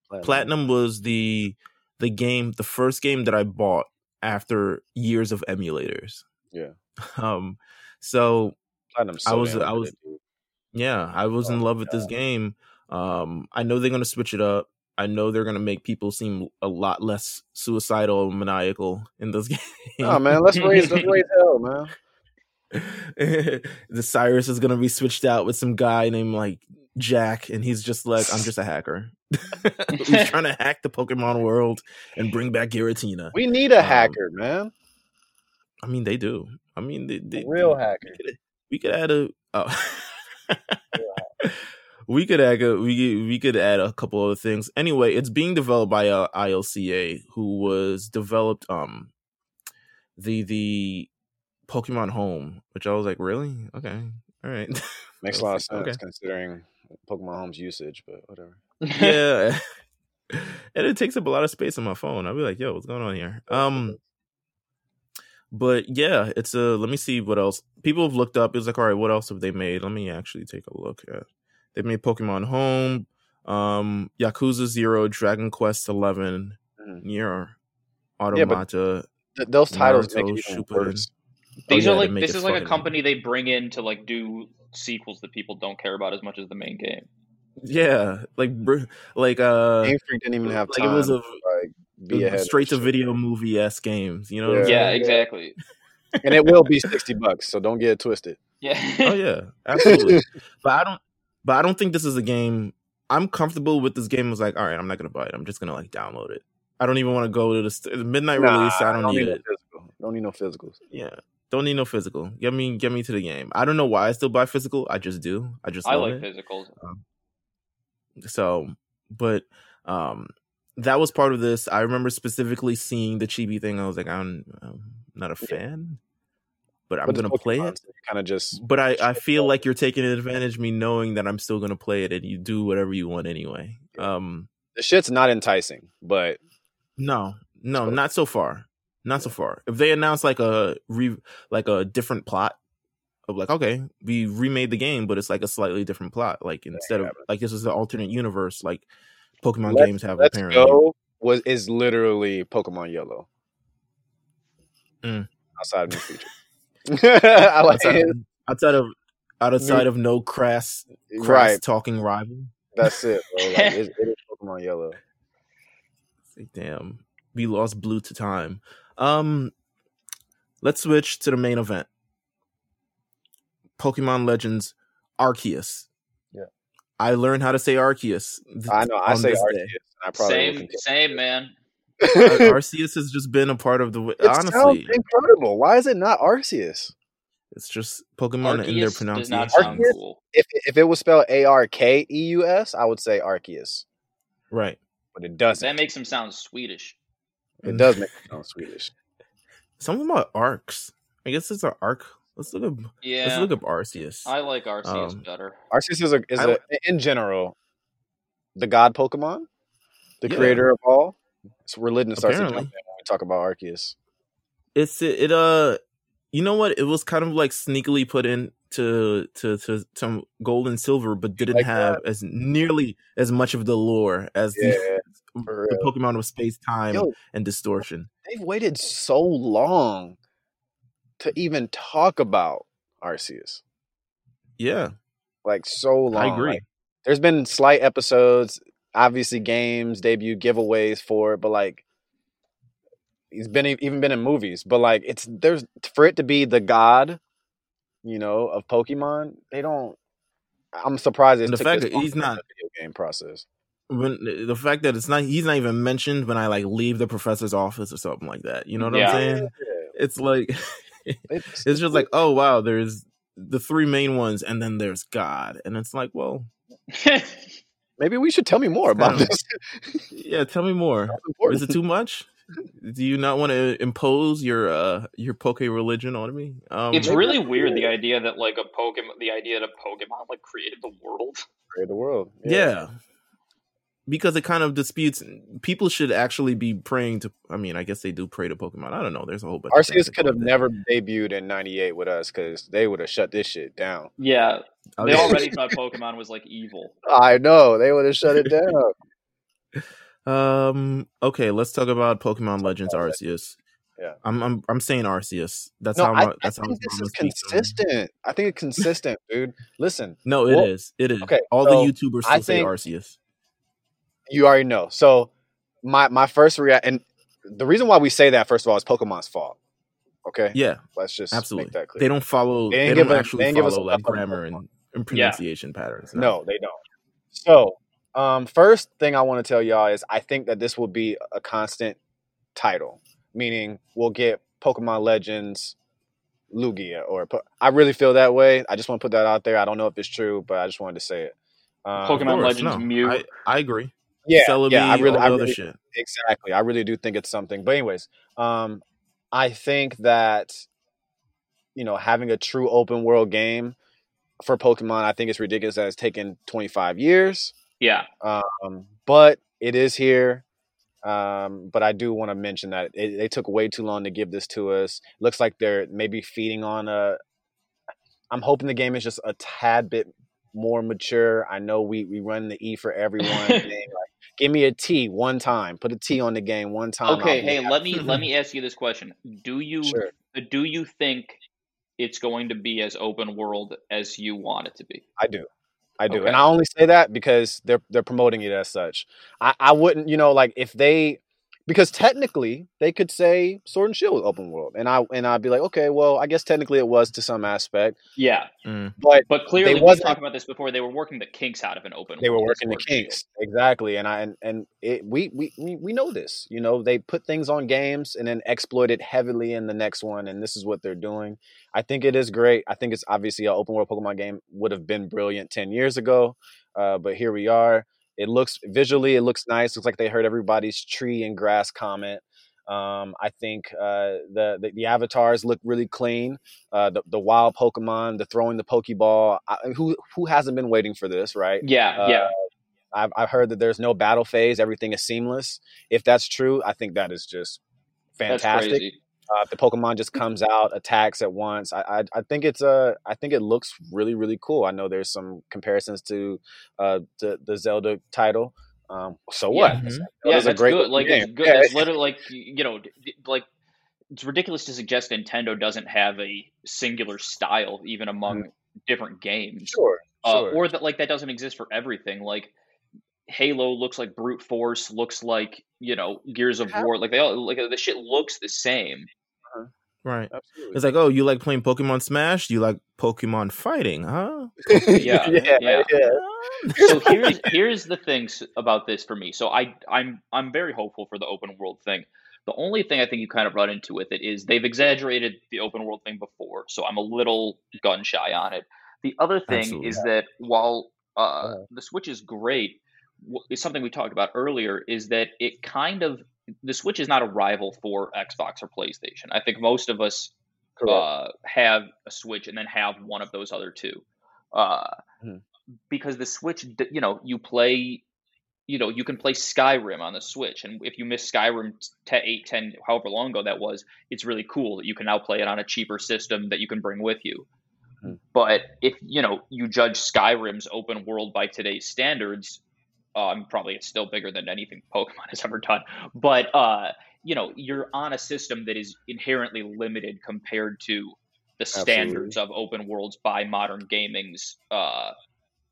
Platinum. Platinum was the the game, the first game that I bought after years of emulators. Yeah. [LAUGHS] Um. So Platinum's I was- I was- yeah, I was Oh in love with this game. Um, I know they're gonna switch it up. I know they're gonna make people seem a lot less suicidal and maniacal in this [LAUGHS] game. Oh man, let's raise let's raise [LAUGHS] hell, man. the [LAUGHS] Cyrus is gonna be switched out with some guy named like Jack, and he's just like, I'm just a hacker. He's trying to hack the Pokemon world and bring back Giratina. We need a Um, hacker, man. I mean, they do. I mean, they, they, real they- hacker. We could, we could add a. Oh. We could add a we we could add a couple other things. Anyway, it's being developed by uh, ILCA, who was developed um the the Pokemon Home, which I was like, really? Okay, all right. [LAUGHS] Makes a lot of Okay. sense considering Pokemon Home's usage, but whatever. yeah. [LAUGHS] [LAUGHS] and it takes up a lot of space on my phone. I'll be like, yo, what's going on here? Um but yeah, it's a let me see what else. People have looked up. It's like, all right, what else have they made? Let me actually take a look at. They made Pokemon Home, um, Yakuza Zero, Dragon Quest Eleven, Mhm. Nier Yeah, Automata. Th- those titles Naruto, make it worse. These Oh, are yeah, like to make this it is like a fucking- company they bring in to like do sequels that people don't care about as much as the main game. Yeah, like br- like uh, Game Freak didn't even have like time it was a like be ahead. straight to video movie s games. You know? Yeah. Yeah, exactly. and it will be sixty bucks. So don't get it twisted. Yeah. oh yeah, [LAUGHS] absolutely. but I don't. But I don't think this is a game. I'm comfortable with this game. I was like, all right, I'm not gonna buy it. I'm just gonna like download it. I don't even want to go to the, st- the midnight release. I don't, need no it. physical. Don't need no physicals. Yeah, don't need no physical. Get me, get me to the game. I don't know why I still buy physical. I just do. I just I like it. physicals. So, but um, that was part of this. I remember specifically seeing the chibi thing. I was like, I'm, I'm not a Yeah. fan, but I'm But gonna play it. so kind of just But I, I feel like you're taking advantage of me knowing that I'm still gonna play it and you do whatever you want anyway. Um the shit's not enticing, but no, no, So- not so far. Not so far. If they announce like a re like a different plot of like, okay, we remade the game, but it's like a slightly different plot. Like instead of like this is the alternate universe like Pokemon Let's- games have Let's apparently. Go was is literally Pokemon Yellow. Mm. Outside of new features. [LAUGHS] I like Outside it. of, outside of outside of no crass crass Right. talking rival. That's it, bro. Like, [LAUGHS] it, it is Pokemon Yellow. Like, damn, we lost blue to time. Um, let's switch to the main event. Pokemon Legends Arceus. Yeah. I learned how to say Arceus. th- I know. I on say Arceus. I probably Same, same man. Ar- [LAUGHS] Arceus has just been a part of the. w- It honestly, incredible. Why is it not Arceus? it's just Pokemon in their Arceus does pronunciation. not sound Arceus? cool. If if it was spelled A R K E U S, I would say Arceus, Right. but it doesn't. That makes him sound Swedish. it does make it sound [LAUGHS] Swedish. Some of them are arcs. I guess it's an arc. Let's look up. Yeah. Let's look up Arceus. I like Arceus Um, better. Arceus is a is I a in general the god Pokemon, the Yeah. creator of all. So religion starts to jump in when we talk about Arceus. it's it, it uh you know what? It was kind of like sneakily put in to to to some gold and silver but didn't like have as nearly as much of the lore as Yeah, [LAUGHS] the, the pokemon of space time Yo, and distortion. they've waited so long to even talk about Arceus. yeah. Like so long. i agree. Like, there's been slight episodes, obviously games, debut giveaways for it, but like he's been e, even been in movies. But like it's there's for it to be the god, you know, of Pokemon. They don't. I'm surprised it the took fact this that he's in the not- video game process. when the fact that it's not he's not even mentioned when i like leave the professor's office or something like that you know what Yeah. i'm saying Yeah. it's like [LAUGHS] It's, it's just like oh wow there's the three main ones and then there's god and it's like well [LAUGHS] maybe we should tell me more about kinda- this. yeah tell me more Is it too much? Do you not want to impose your uh your poke religion on me? Um, it's really that's weird the idea that like a Pokemon, the idea that Pokemon like created the world. Create the world. yeah. because it kind of disputes. People should actually be praying to. I mean, I guess they do pray to Pokemon. I don't know. There's a whole bunch. of Arceus could have about never debuted in '98 with us because they would have shut this shit down. Yeah, they already thought [LAUGHS] Pokemon was like evil. I know they would have shut it down. [LAUGHS] Um. Okay, let's talk about Pokemon Legends Arceus. Yeah. I'm I'm I'm saying Arceus. That's no, how I, mu- I how think this is gonna speak to him. consistent. I think it's consistent, dude. Listen, No, it is. Well, It is. okay, All so the YouTubers I still say Arceus. you already know. So my my first react and the reason why we say that first of all is Pokemon's fault. Okay. Yeah, Let's just absolutely. make that clear. They don't follow. They They, don't give us- actually they ain't give us follow like of- grammar and, [LAUGHS] and pronunciation patterns. No, they don't. So, um, first thing I want to tell y'all is I think that this will be a constant title, meaning we'll get Pokemon Legends Lugia, or po- I really feel that way. I just want to put that out there. I don't know if it's true, but I just wanted to say it. Um, Pokemon course, Legends no. Mew. I, I agree. yeah, Celebi, yeah, I really, I really, shit. exactly. I really do think it's something. But anyways, um, I think that you know having a true open world game for Pokemon, I think it's ridiculous that it's taken 25 years. yeah. um, but it is here. Um, but I do want to mention that it, they took way too long to give this to us. Looks like they're maybe feeding on a. I'm hoping the game is just a tad bit more mature. I know we we run the E for everyone. [LAUGHS] thing, give me a T one time. Put a T on the game one time. Okay, hey, let me let [LAUGHS] me ask you this question. Do you Sure. do you think it's going to be as open world as you want it to be? I do. I do. Okay. And I only say that because they're they're promoting it as such. I, I wouldn't, you know, like if they because technically they could say Sword and Shield was open world. And I and I'd be like, okay, well, I guess technically it was to some aspect. Yeah, Mm. But but clearly we wasn't- talked about this before. They were working the kinks out of an open. they were working the Sword Shield. kinks. Exactly. And I and, and it we, we we we know this. You know, they put things on games and then exploit it heavily in the next one, and this is what they're doing. I think it is great. I think it's obviously an open world Pokemon game would have been brilliant ten years ago. Uh, but here we are. It looks visually, it looks nice. Looks like they heard everybody's tree and grass comment. Um, I think uh, the, the the avatars look really clean. Uh, the the wild Pokemon, the throwing the Pokeball. I, who who hasn't been waiting for this, right? Yeah, Uh, yeah. I've, I've heard that there's no battle phase. Everything is seamless. If that's true, I think that is just That's fantastic. Uh, the Pokemon just comes out, attacks at once. I, I I think it's uh I think it looks really really cool. I know there's some comparisons to uh the the Zelda title. Um, so what? Yeah. Mhm. Zelda's Yeah, a that's great good. Like game. it's good. Yeah. It's literally like you know, like it's ridiculous to suggest Nintendo doesn't have a singular style even among different games. Sure, uh, sure. or that like that doesn't exist for everything. Like Halo looks like brute force, looks like you know Gears of War. Like they all like the shit looks the same. Right. Absolutely. It's like, oh, you like playing Pokemon Smash? You like Pokemon fighting? Huh? [LAUGHS] Yeah, yeah, yeah. yeah. so here's here's the things about this for me. So I I'm I'm very hopeful for the open world thing. The only thing I think you kind of run into with it is they've exaggerated the open world thing before, so I'm a little gun shy on it. The other thing Absolutely. is that while uh, Yeah. the Switch is great, wh- is something we talked about earlier is that it kind of the Switch is not a rival for Xbox or PlayStation. I think most of us uh, have a Switch and then have one of those other two. Uh, Mhm. Because the Switch, you know, you play, you know, you can play Skyrim on the Switch, and if you miss Skyrim t- 8, 10, however long ago that was, it's really cool that you can now play it on a cheaper system that you can bring with you. Mhm. But if you know you judge Skyrim's open world by today's standards, um, probably it's still bigger than anything Pokemon has ever done. But uh, you know, you're on a system that is inherently limited compared to the standards of open worlds by modern gaming's uh,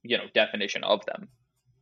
you know definition of them.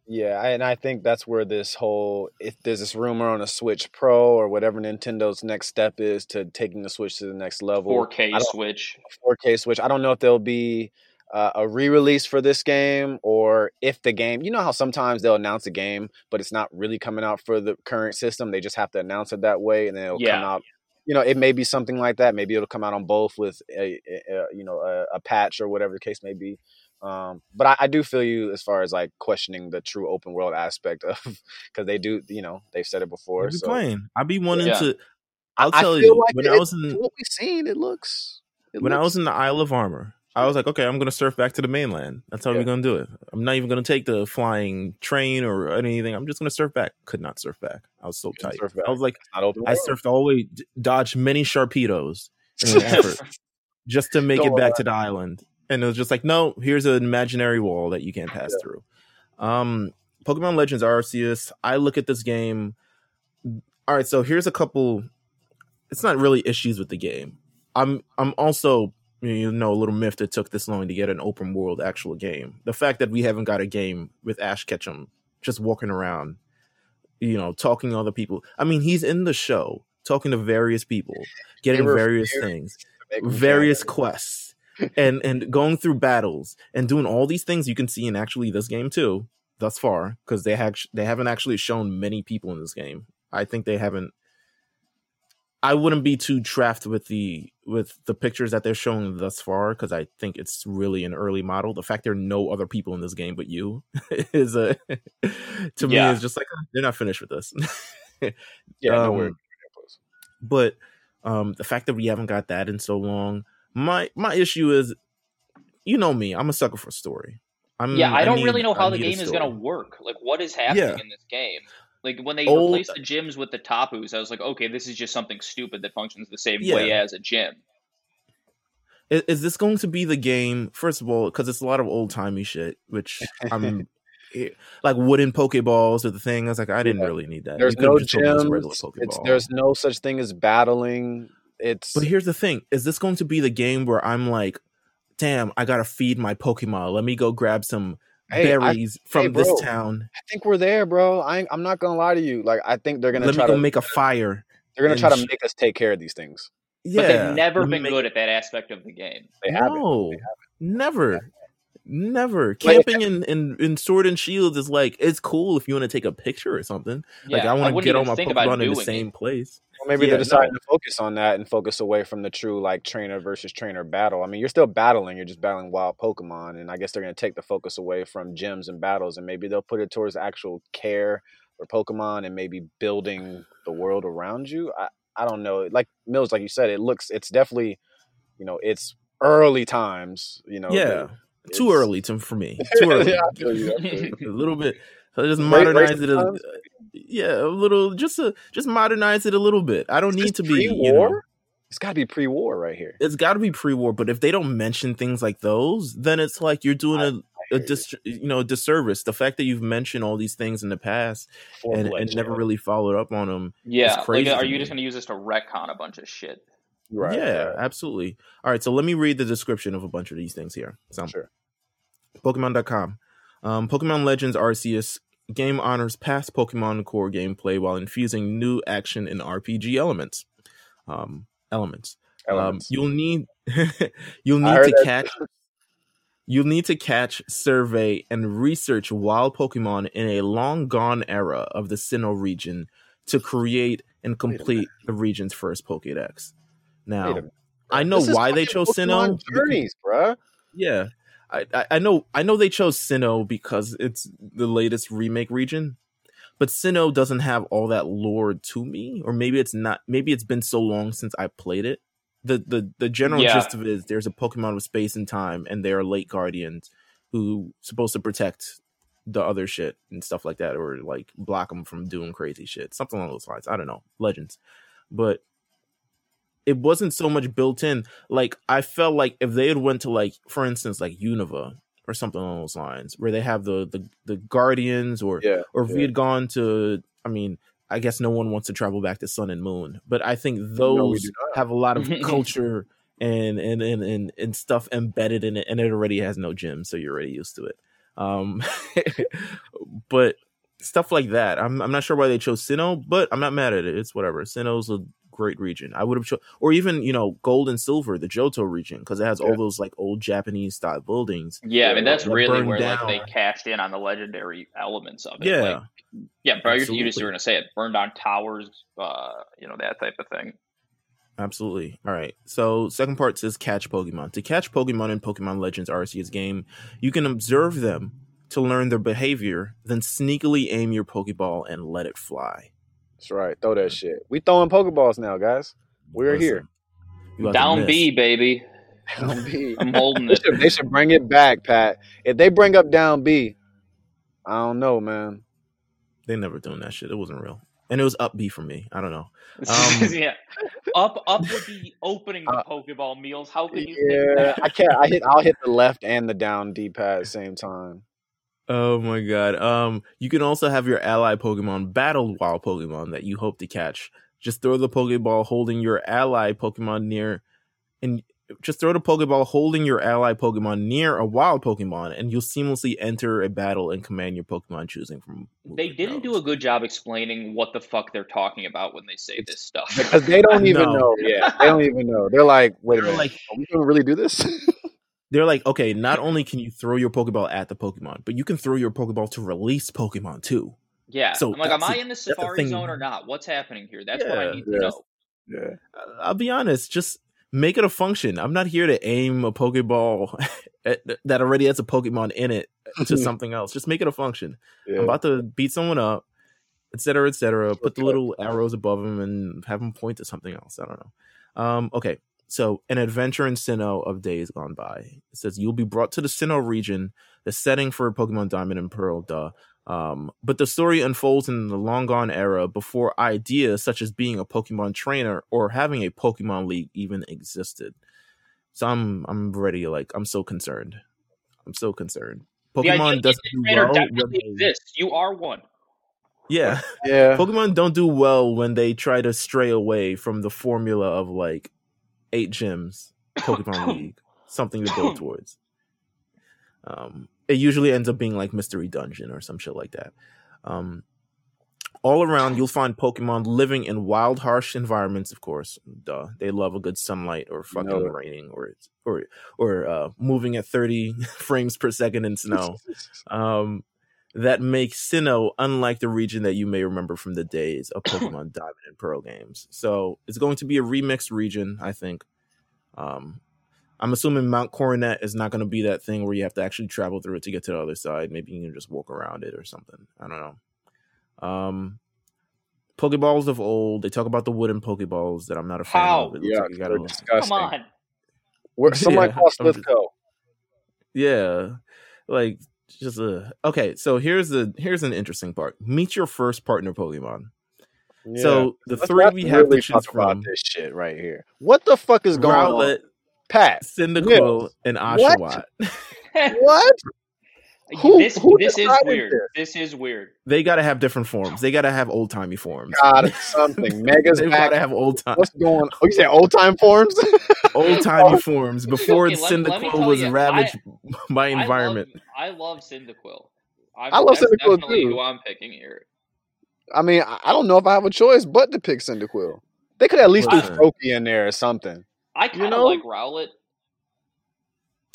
Yeah, and I think that's where this whole if there's this rumor on a Switch Pro or whatever Nintendo's next step is to taking the Switch to the next level. 4K Switch. 4K Switch. I don't know if there'll be uh, a re-release for this game or if the game. You know how sometimes they'll announce a game, but it's not really coming out for the current system. They just have to announce it that way, and then it'll come out. You know, it may be something like that. Maybe it'll come out on both with a, a, you know a, a patch or whatever the case may be. Um, but I, I do feel you as far as like questioning the true open world aspect of [LAUGHS] because they do. You know, they've said it before. I'd be So playing. I'd be wanting Yeah. to. I'll I tell feel you like when it- I was in what we've seen, it looks. It when I was in the Isle of Armor, I was like, okay, I'm gonna surf back to the mainland. That's how Yeah. we're gonna do it. I'm not even gonna take the flying train or anything. I'm just gonna surf back. Could not surf back. I was so tight. I was like, I world. surfed all the way, dodged many sharpedos in an effort [LAUGHS] just to make Don't it back to the island. And it was just like, no, here's an imaginary wall that you can't pass Yeah. through. Um, Pokemon Legends Arceus. I look at this game. All right, so here's a couple. It's not really issues with the game. I'm I'm also you know a little myth that took this long to get an open world actual game. The fact that we haven't got a game with Ash Ketchum just walking around, you know, talking to other people. I mean, he's in the show talking to various people, getting various things, various quests, and and going through battles and doing all these things you can see in actually this game too thus far because they have they haven't actually shown many people in this game. I think they haven't. I wouldn't be too trapped with the with the pictures that they're showing thus far because I think it's really an early model. The fact there are no other people in this game but you [LAUGHS] is a to yeah. me is just like they're not finished with this. [LAUGHS] yeah, um, no But um, the fact that we haven't got that in so long, my my issue is, you know me, I'm a sucker for story. I'm, yeah, I, I don't need, really know how the game is going to work. Like, what is happening yeah. in this game? Like when they Old, replaced the gyms with the tapus, I was like, okay, this is just something stupid that functions the same yeah. way as a gym. Is, is, this going to be the game? First of all, because it's a lot of old timey shit, which [LAUGHS] I'm eh, like wooden Pokeballs or the thing. I was like, I didn't yeah. really need that. There's no gyms. there's no such thing as battling. It's but here's the thing: is this going to be the game where I'm like, damn, I gotta feed my Pokemon. Let me go grab some hey, berries I, from hey, bro, this town. I think we're there, bro. I am not gonna lie to you. Like, I think they're gonna Let try me go to make a fire. They're gonna try to make us take care of these things. Yeah, but they've never been make... good at that aspect of the game. They haven't. They haven't. never. Never camping in, in in Sword and Shield is like it's cool if you want to take a picture or something. Yeah, like I want to get all my Pokemon in the same it. place. Well, maybe yeah, they're deciding no. to focus on that and focus away from the true like trainer versus trainer battle. I mean, you're still battling, you're just battling wild Pokemon, and I guess they're going to take the focus away from gyms and battles, and maybe they'll put it towards actual care for Pokemon and maybe building the world around you. I I don't know. Like Meelz, like you said, it looks it's definitely, you know, it's early times. You know, yeah too early to for me. [LAUGHS] Too early. yeah, you, a little bit. So just modernize it. A, yeah, a little. Just a just modernize it a little bit. I don't need to be. You know, it's got to be pre-war right here. It's got to be pre-war. But if they don't mention things like those, then it's like you're doing a, a dis, you know a disservice. The fact that you've mentioned all these things in the past and, and, never really followed up on them. Yeah, like, uh, are you just going to use this to retcon a bunch of shit? Right. Yeah, right. absolutely. All right, so let me read the description of a bunch of these things here. So, sure. Pokemon.com. Um, Pokemon Legends Arceus game honors past Pokemon core gameplay while infusing new action and RPG elements. Um, elements. Um, elements. Um, you'll need [LAUGHS] you'll need to catch [LAUGHS] you'll need to catch, survey, and research wild Pokemon in a long gone era of the Sinnoh region to create and complete the region's first Pokédex. Now, I know why they chose Sinnoh. Journeys, bruh. Yeah, I, I know I know they chose Sinnoh because it's the latest remake region, but Sinnoh doesn't have all that lore to me, or maybe it's not. Maybe it's been so long since I played it. the the The general yeah. gist of it is there's a Pokemon with space and time, and they are lake guardians who supposed to protect the other shit and stuff like that, or like block them from doing crazy shit, something along those lines. I don't know, legends, but it wasn't so much built in. Like I felt like if they had went to like, for instance, like Unova or something along those lines, where they have the the, the guardians, or yeah, or if yeah. we had gone to, I mean, I guess no one wants to travel back to Sun and Moon, but I think those no, have a lot of [LAUGHS] culture and, and and and and stuff embedded in it, and it already has no gym, so you're already used to it. Um, [LAUGHS] but stuff like that, I'm I'm not sure why they chose Sinnoh, but I'm not mad at it. It's whatever. Sinnoh's a great region. I would have cho- or even you know gold and silver, the Johto region, because it has yeah. all those like old Japanese style buildings. Yeah, I mean that's really where down. like they cashed in on the legendary elements of it. Yeah, like, yeah, bro. You just were gonna say it. Burned down towers, uh, you know that type of thing. Absolutely. All right. So second part says catch Pokemon. To catch Pokemon in Pokemon Legends Arceus game, you can observe them to learn their behavior, then sneakily aim your Pokeball and let it fly. That's right. Throw that shit. We throwing Pokeballs now, guys. We're Listen, here. Down B, baby. [LAUGHS] Down B. I'm holding it. They should, bring it back, Pat. If they bring up down B, I don't know, man. They never doing that shit. It wasn't real. And it was up B for me. I don't know. [LAUGHS] Um, yeah, up up would be opening the uh, Pokeball Meelz. How can you? Yeah, I can't. I hit. I'll hit the left and the down D pad at the same time. Oh my god. Um you can also have your ally Pokemon battle wild Pokemon that you hope to catch. Just throw the Pokeball holding your ally Pokemon near and just throw the Pokeball holding your ally Pokemon near a wild Pokemon, and you'll seamlessly enter a battle and command your Pokemon choosing from. They didn't do a good job explaining what the fuck they're talking about when they say this stuff. because they don't [LAUGHS] even No. know. Yeah, they don't even know. They're like, wait a They're minute, like- are we gonna really do this? [LAUGHS] They're like, okay, not only can you throw your Pokeball at the Pokemon, but you can throw your Pokeball to release Pokemon too. Yeah. So I'm like, am I in the the Safari thing. Zone or not? What's happening here? That's what I Yeah, need to yes. know. yeah, Uh, I'll be honest, just make it a function. I'm not here to aim a Pokeball [LAUGHS] at, that already has a Pokemon in it to [LAUGHS] something else. Just make it a function. yeah. I'm about to beat someone up, et cetera, et cetera. Put the little arrows above them and have them point to something else. I don't know. Um, okay, so an adventure in Sinnoh of days gone by. It says you'll be brought to the Sinnoh region, the setting for Pokemon Diamond and Pearl. Duh. Um, but the story unfolds in the long gone era before ideas such as being a Pokemon trainer or having a Pokemon League even existed. So I'm I'm ready. Like I'm so concerned. I'm so concerned. Pokemon doesn't being do well. when definitely they- exists. You are one. yeah, yeah. Pokemon don't do well when they try to stray away from the formula of like eight gems Pokemon [LAUGHS] League, something to build towards. Um, it usually ends up being like Mystery Dungeon or some shit like that. Um, all around, you'll find Pokemon living in wild, harsh environments. Of course, duh. They love a good sunlight or fucking No. raining or or or uh, moving at thirty [LAUGHS] frames per second in snow [LAUGHS] um, that makes Sinnoh unlike the region that you may remember from the days of [COUGHS] Pokemon Diamond and Pearl games. So it's going to be a remixed region, I think. Um, I'm assuming Mount Coronet is not going to be that thing where you have to actually travel through it to get to the other side. Maybe you can just walk around it or something. I don't know. Um, Pokeballs of old, they talk about the wooden Pokeballs that I'm not a fan How? of. It Yeah, like they're gotta- disgusting. Come on. Where, somebody [LAUGHS] Yeah, call I'm just- yeah like just uh okay so here's the here's an interesting part meet your first partner pokemon Yeah. so the Let's three not we have really to choose talk about from this shit right here. What the fuck is going on, Rowlet, Pat? Cyndaquil, and What? Oshawott. [LAUGHS] What? Who- this who this is weird. this? This is weird. They gotta have different forms. They gotta have old timey forms. God, [LAUGHS] something. Megas They back. gotta have old time What's going on? Oh, you said old time forms? [LAUGHS] old timey [LAUGHS] forms before Okay, let- let me Cyndaquil tell was you, ravaged by I environment. love, I love Cyndaquil. I'm, I love that's Cyndaquil, too. who I'm picking here. I mean, I I don't know if I have a choice but to pick Cyndaquil. They could at least do Listen. Froakie in there or something. I kind of know? like Rowlet.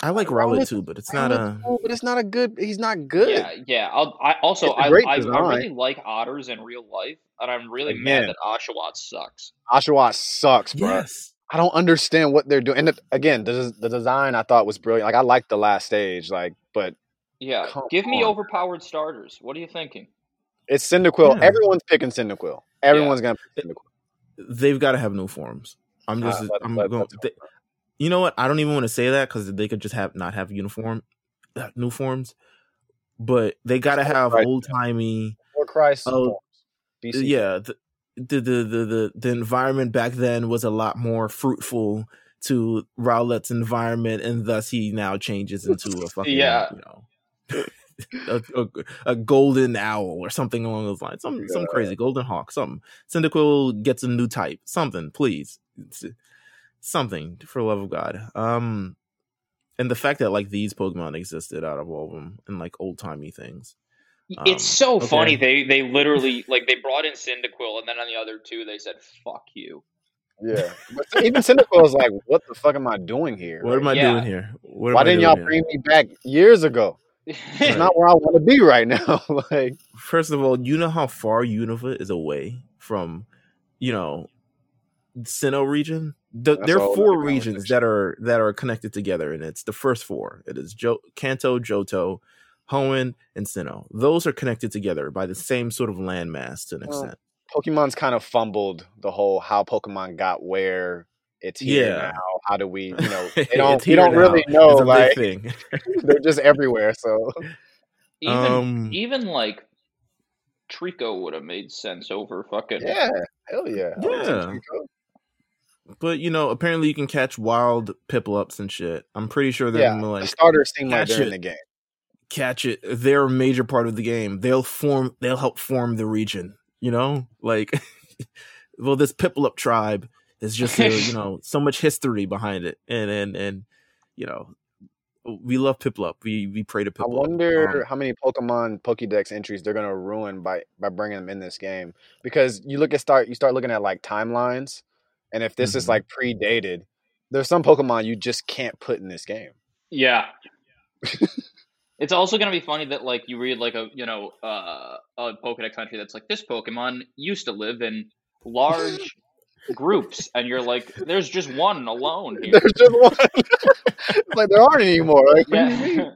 I like Rowlet- Rowlet too, but it's not a. But it's not a good. He's not good. Yeah, yeah. I'll, I also It's a I, great I, I really like otters in real life, and I'm really Again. mad that Oshawott sucks. Oshawott sucks, bro. Yes. I don't understand what they're doing. And the, again, the, the design I thought was brilliant. Like I liked the last stage, like, but Yeah, give me on. overpowered starters. What are you thinking? it's Cyndaquil. Yeah. Everyone's picking Cyndaquil. Everyone's gonna pick Cyndaquil. They've got to have new forms. I'm just. Ah, let- I'm let- going. let's they- you know what? I don't even want to say that because they could just have not have uniform, uh, new forms, but they got to have Right. old timey. Or Christ. Oh, Yeah, the, the the the the the environment back then was a lot more fruitful to Rowlet's environment, and thus he now changes into a [LAUGHS] fucking Yeah. you know. [LAUGHS] A, a, a golden owl or something along those lines. Some some crazy golden hawk. Something. Cyndaquil gets a new type. Something, please. It's- something for the love of God. Um, and the fact that like these Pokemon existed out of all of them and like old timey things. Um, it's so okay. funny. They they literally like they brought in Cyndaquil, and then on the other two they said "fuck you." Yeah. [LAUGHS] But even Cyndaquil is like, what the fuck am I doing here? What am I Yeah. doing here? What am Why I didn't y'all here? bring me back years ago? It's [LAUGHS] not where I want to be right now. [LAUGHS] like, First of all, you know how far Unova is away from, you know, Sinnoh region. The, there are four regions that are that are connected together, and it's the first four. It is jo- Kanto, Johto, Hoenn, and Sinnoh. Those are connected together by the same sort of landmass to an Well, extent. Pokemon's kind of fumbled the whole how Pokemon got where it's here Yeah. now. How do we, you know, [LAUGHS] they don't, we don't now. really know. It's a Like, big thing. [LAUGHS] [LAUGHS] they're just everywhere. So, even Um, even like Trico would have made sense over fucking yeah, hell yeah. I would take Yeah. But you know, apparently you can catch wild Piplups and shit. I'm pretty sure they're Yeah, gonna like the starters seem like they're in the game. Catch it. They're a major part of the game. They'll form. They'll help form the region. You know, like, [LAUGHS] well, this Piplup tribe is just a, you know so much history behind it, and and and you know we love Piplup. We we pray to Piplup. I wonder um, how many Pokemon Pokédex entries they're gonna ruin by by bringing them in this game because you look at start you start looking at like timelines, and if this mm-hmm. is like predated, there's some Pokemon you just can't put in this game. Yeah. [LAUGHS] it's also going to be funny that like you read like a you know uh, a Pokedex entry that's like this Pokemon used to live in large [LAUGHS] groups, and you're like, there's just one alone here. There's just one. [LAUGHS] it's like there aren't anymore. Like, yeah.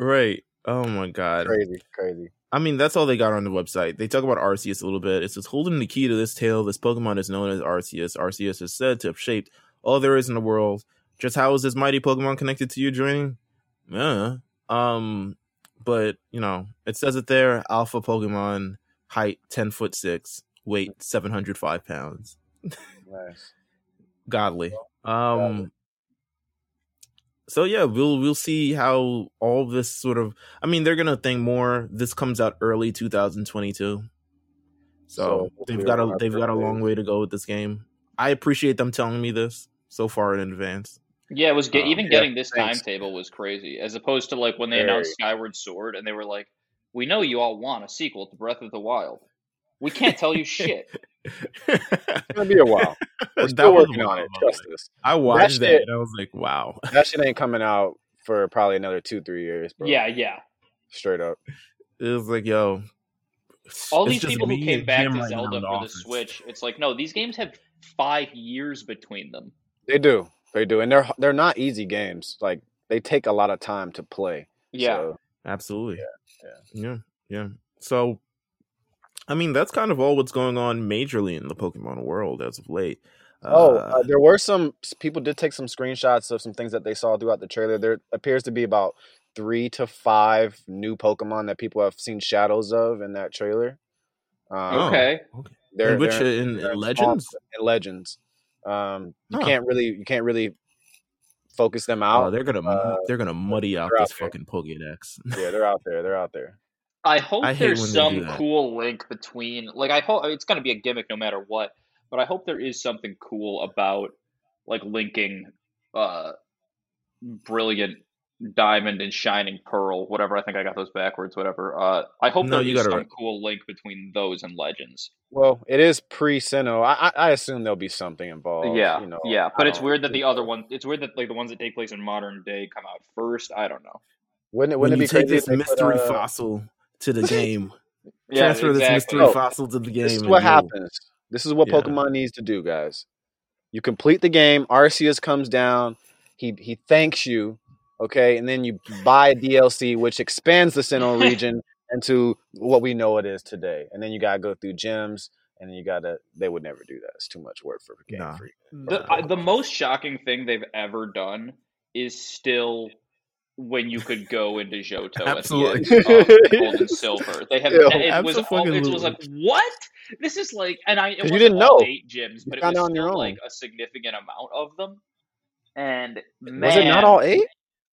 right. Oh my god. Crazy, crazy. I mean, that's all they got on the website. They talk about Arceus a little bit. It says, holding the key to this tale, this Pokemon is known as Arceus. Arceus is said to have shaped all there is in the world. Just how is this mighty Pokemon connected to you joining? Yeah. Um, but you know, it says it there. Alpha Pokemon, height ten foot six, weight seven hundred five pounds. nice. [LAUGHS] Godly. Um. So yeah, we'll we'll see how all this sort of. I mean, they're gonna think more. This comes out early 2022, so, so they've got a they've got a long way to go with this game. I appreciate them telling me this so far in advance. Yeah, it was get, um, even getting this thanks. timetable was crazy, as opposed to like when they Very. announced Skyward Sword and they were like, "We know you all want a sequel to Breath of the Wild. We can't tell you shit." [LAUGHS] it's gonna be a while. We're still working on it. Trust us. I watched that, that and I was like, "Wow, [LAUGHS] that shit ain't coming out for probably another two, three years." Bro. Yeah, yeah. Straight up. It was like, yo. All these people who came back to right Zelda for the, the Switch, it's like, no, these games have five years between them. They do. They do, and they're they're not easy games. Like they take a lot of time to play. Yeah, so, absolutely. Yeah, yeah, yeah, yeah. So, I mean, that's kind of all what's going on majorly in the Pokemon world as of late. Oh, uh, uh, there were some people did take some screenshots of some things that they saw throughout the trailer. There appears to be about three to five new Pokemon that people have seen shadows of in that trailer. Um, okay. okay. They're, in which they're, in, they're in Legends? In Legends. Um, you huh. can't really you can't really focus them out. Oh, they're gonna uh, they're gonna muddy out this fucking Pokédex. yeah, they're out there. They're out there. I hope I there's some cool link between like I hope it's gonna be a gimmick no matter what, but I hope there is something cool about like linking uh brilliant diamond and shining pearl whatever i think i got those backwards whatever uh i hope no, there's some right. cool link between those and legends well it is pre Sinnoh I, I assume there'll be something involved yeah you know, yeah but it's weird that the other one it's weird that like the ones that take place in modern day come out first i don't know wouldn't it, wouldn't when it be you take this mystery put, uh... fossil to the [LAUGHS] game yeah, transfer exactly. this mystery oh, fossil to the game this is what happens this is what yeah. pokemon needs to do guys you complete the game arceus comes down he he thanks you okay, and then you buy DLC, which expands the Sinnoh [LAUGHS] region into what we know it is today, and then you gotta go through gyms, and then you gotta. They would never do that. It's too much work for Game nah. Freak. The the most shocking thing they've ever done is still when you could go into Johto absolutely. at the end [LAUGHS] of Gold and Silver. They have yeah, it was all, it was like what? This is like and I you didn't know eight gyms, but it was still like a significant amount of them. And man, was it not all eight?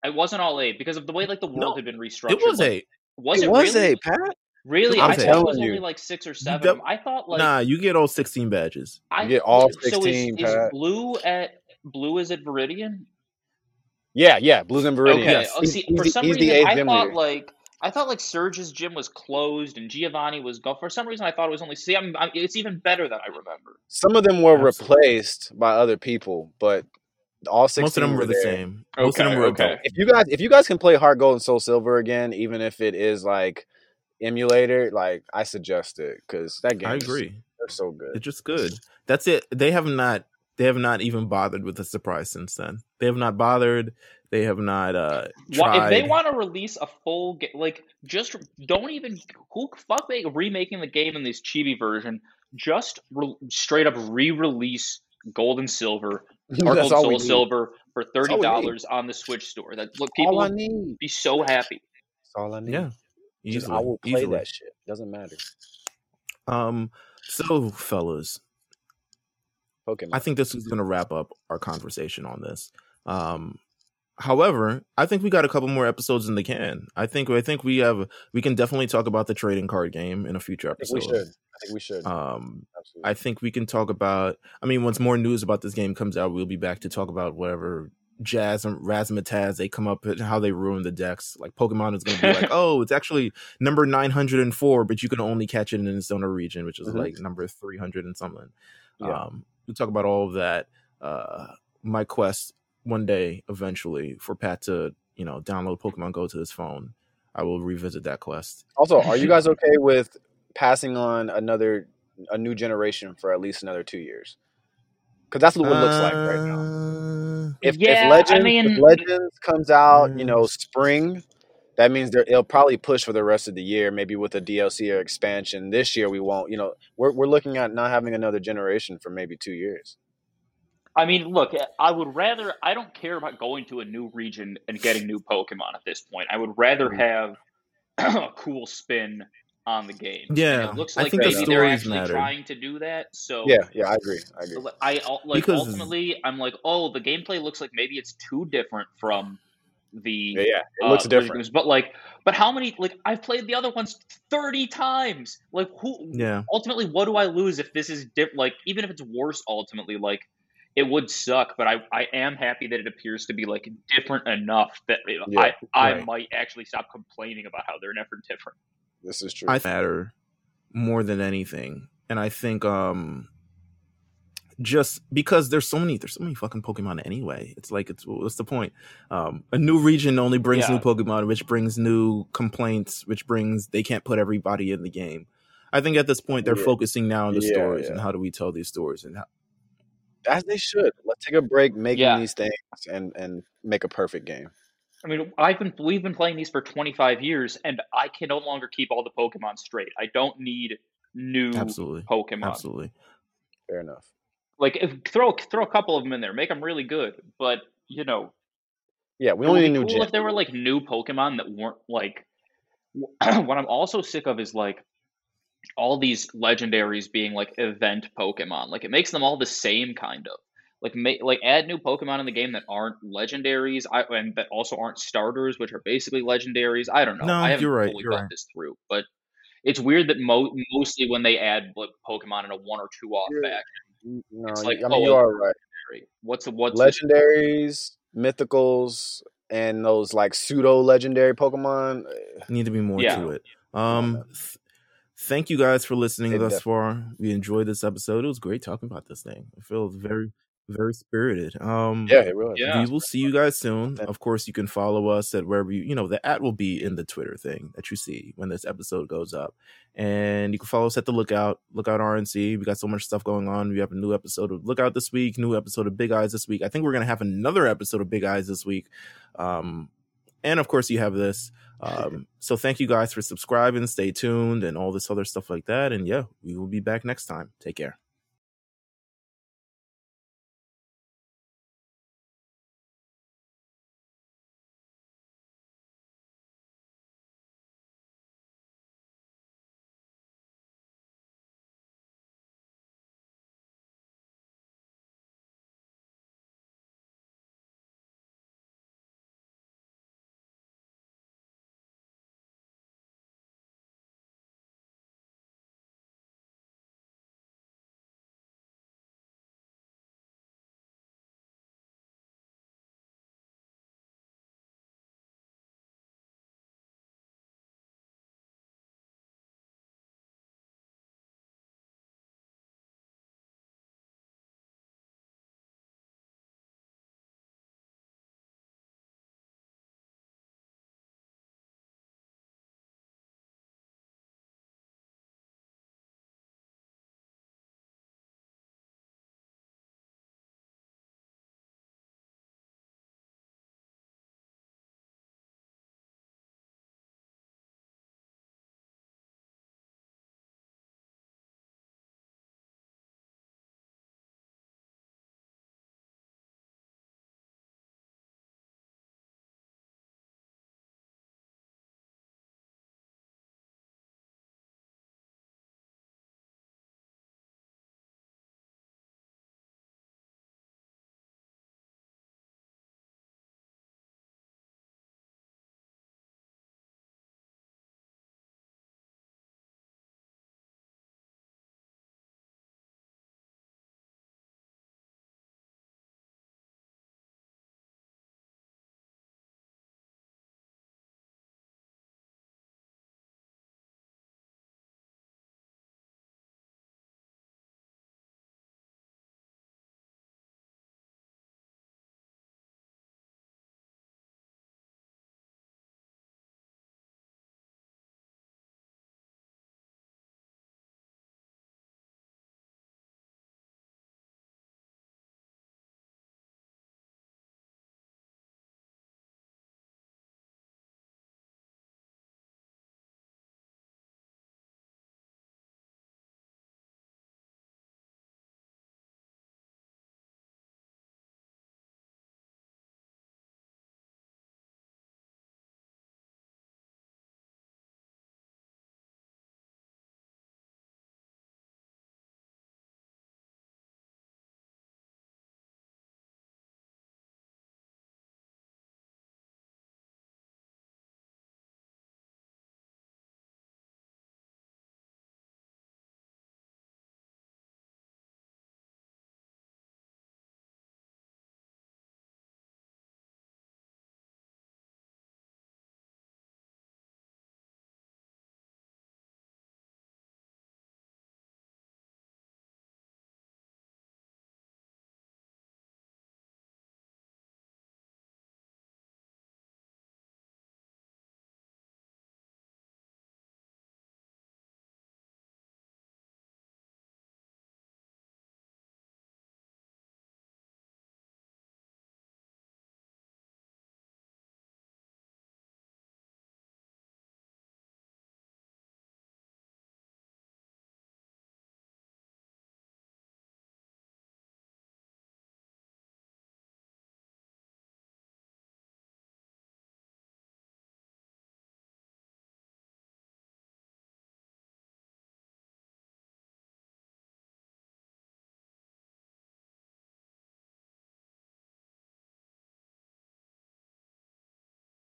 It wasn't all eight because of the way like the world no, had been restructured. It was eight. Was it, it was really? eight, Pat. Really, I'm i thought it was you. only like six or seven. I thought like nah, you get all sixteen badges. I, you get all sixteen. So is, is, blue at blue is at Viridian? Yeah, yeah, blue's in Viridian. Okay. Yes. Oh, see, he's, for some reason, I thought leader. like I thought like Surge's gym was closed and Giovanni was gone. For some reason, I thought it was only. See, I'm, I'm, it's even better than I remember. Some of them were Absolutely. replaced by other people, but all six. Most of them were, were the there. same. Most okay, of them were okay. If you guys, if you guys can play Heart Gold and Soul Silver again, even if it is like emulator, like I suggest it because that game. I agree. Is, they're so good. It's just good. That's it. They have not. They have not even bothered with the surprise since then. They have not bothered. They have not. uh tried. If they want to release a full game, like just don't even who fuck they remaking the game in this chibi version. Just re- straight up re-release Gold and Silver Sparkle Soul Silver for thirty dollars on the Switch store. That look, people would be so happy. That's all I need. Yeah, easily, I will play easily. that shit. Doesn't matter. Um. So, fellas, Pokemon. I think this is going to wrap up our conversation on this. Um, However, I think we got a couple more episodes in the can. I think I think we have we can definitely talk about the trading card game in a future episode. we should. I think we should. Um, Absolutely. I think we can talk about. I mean, once more news about this game comes out, we'll be back to talk about whatever Jazz and Razzmatazz they come up and how they ruin the decks. Like Pokemon is going to be like, [LAUGHS] oh, it's actually number nine hundred and four, but you can only catch it in its own region, which is mm-hmm. like number three hundred and something. Yeah. Um, we talk about all of that. Uh, my quest one day, eventually, for Pat to you know download Pokemon Go to his phone. I will revisit that quest. Also, are you guys [LAUGHS] okay with passing on another a new generation for at least another two years? because that's what it looks like right now. Uh, if, yeah, if Legends, I mean, if Legends comes out, you know, spring, that means it'll probably push for the rest of the year, maybe with a DLC or expansion. This year we won't. You know, we're we're looking at not having another generation for maybe two years. I mean, look, I would rather. I don't care about going to a new region and getting new Pokemon at this point. I would rather mm-hmm. have [CLEARS THROAT] a cool spin on the game. Yeah, it looks like I think maybe the they're actually matter. trying to do that. So yeah, yeah, I agree. I agree. I like because... ultimately, I'm like, oh, the gameplay looks like maybe it's too different from the yeah, yeah. it uh, looks different. But like, but how many? Like, I've played the other ones thirty times. Like, who? Yeah. Ultimately, what do I lose if this is different? Like, even if it's worse, ultimately, like. It would suck, but I, I am happy that it appears to be like different enough that yeah, I, I right. might actually stop complaining about how they're never different. This is true. I matter more than anything, and I think um just because there's so many there's so many fucking Pokemon anyway. It's like it's what's the point? Um, a new region only brings yeah. new Pokemon, which brings new complaints, which brings they can't put everybody in the game. I think at this point they're yeah. focusing now on the yeah, stories and how do we tell these stories and how as they should. Let's take a break making these things and and make a perfect game. I mean, I've been we've been playing these for 25 years, and I can no longer keep all the Pokemon straight. I don't need new Absolutely. Pokemon. Absolutely, fair enough. Like, if, throw throw a couple of them in there, make them really good. But you know, yeah, we only need new. Cool if there were like new Pokemon that weren't like. [CLEARS THROAT] what I'm also sick of is like all these legendaries being like event Pokemon. Like it makes them all the same kind of like make like add new Pokemon in the game that aren't legendaries, I, and that also aren't starters, which are basically legendaries. I don't know. No, I haven't you're right. fully you're thought right. this through, but it's weird that mo- mostly when they add like, Pokemon in a one or two off faction, no, it's like I mean, oh, you are right. What's the what's legendaries, mythicals, and those like pseudo legendary Pokemon eh, need to be more yeah. to it. Um, th- thank you guys for listening thus far. We enjoyed this episode. It was great talking about this thing. I feel very very spirited. Um, yeah, it really. Yeah. We will see you guys soon. Of course, you can follow us at wherever you, you know, the at will be in the Twitter thing that you see when this episode goes up. And you can follow us at the Lookout, Lookout RNC. We got so much stuff going on. We have a new episode of Lookout this week, new episode of Big Eyes this week. I think we're going to have another episode of Big Eyes this week. Um, and of course, you have this. Um, so thank you guys for subscribing, stay tuned, and all this other stuff like that. And yeah, we will be back next time. Take care.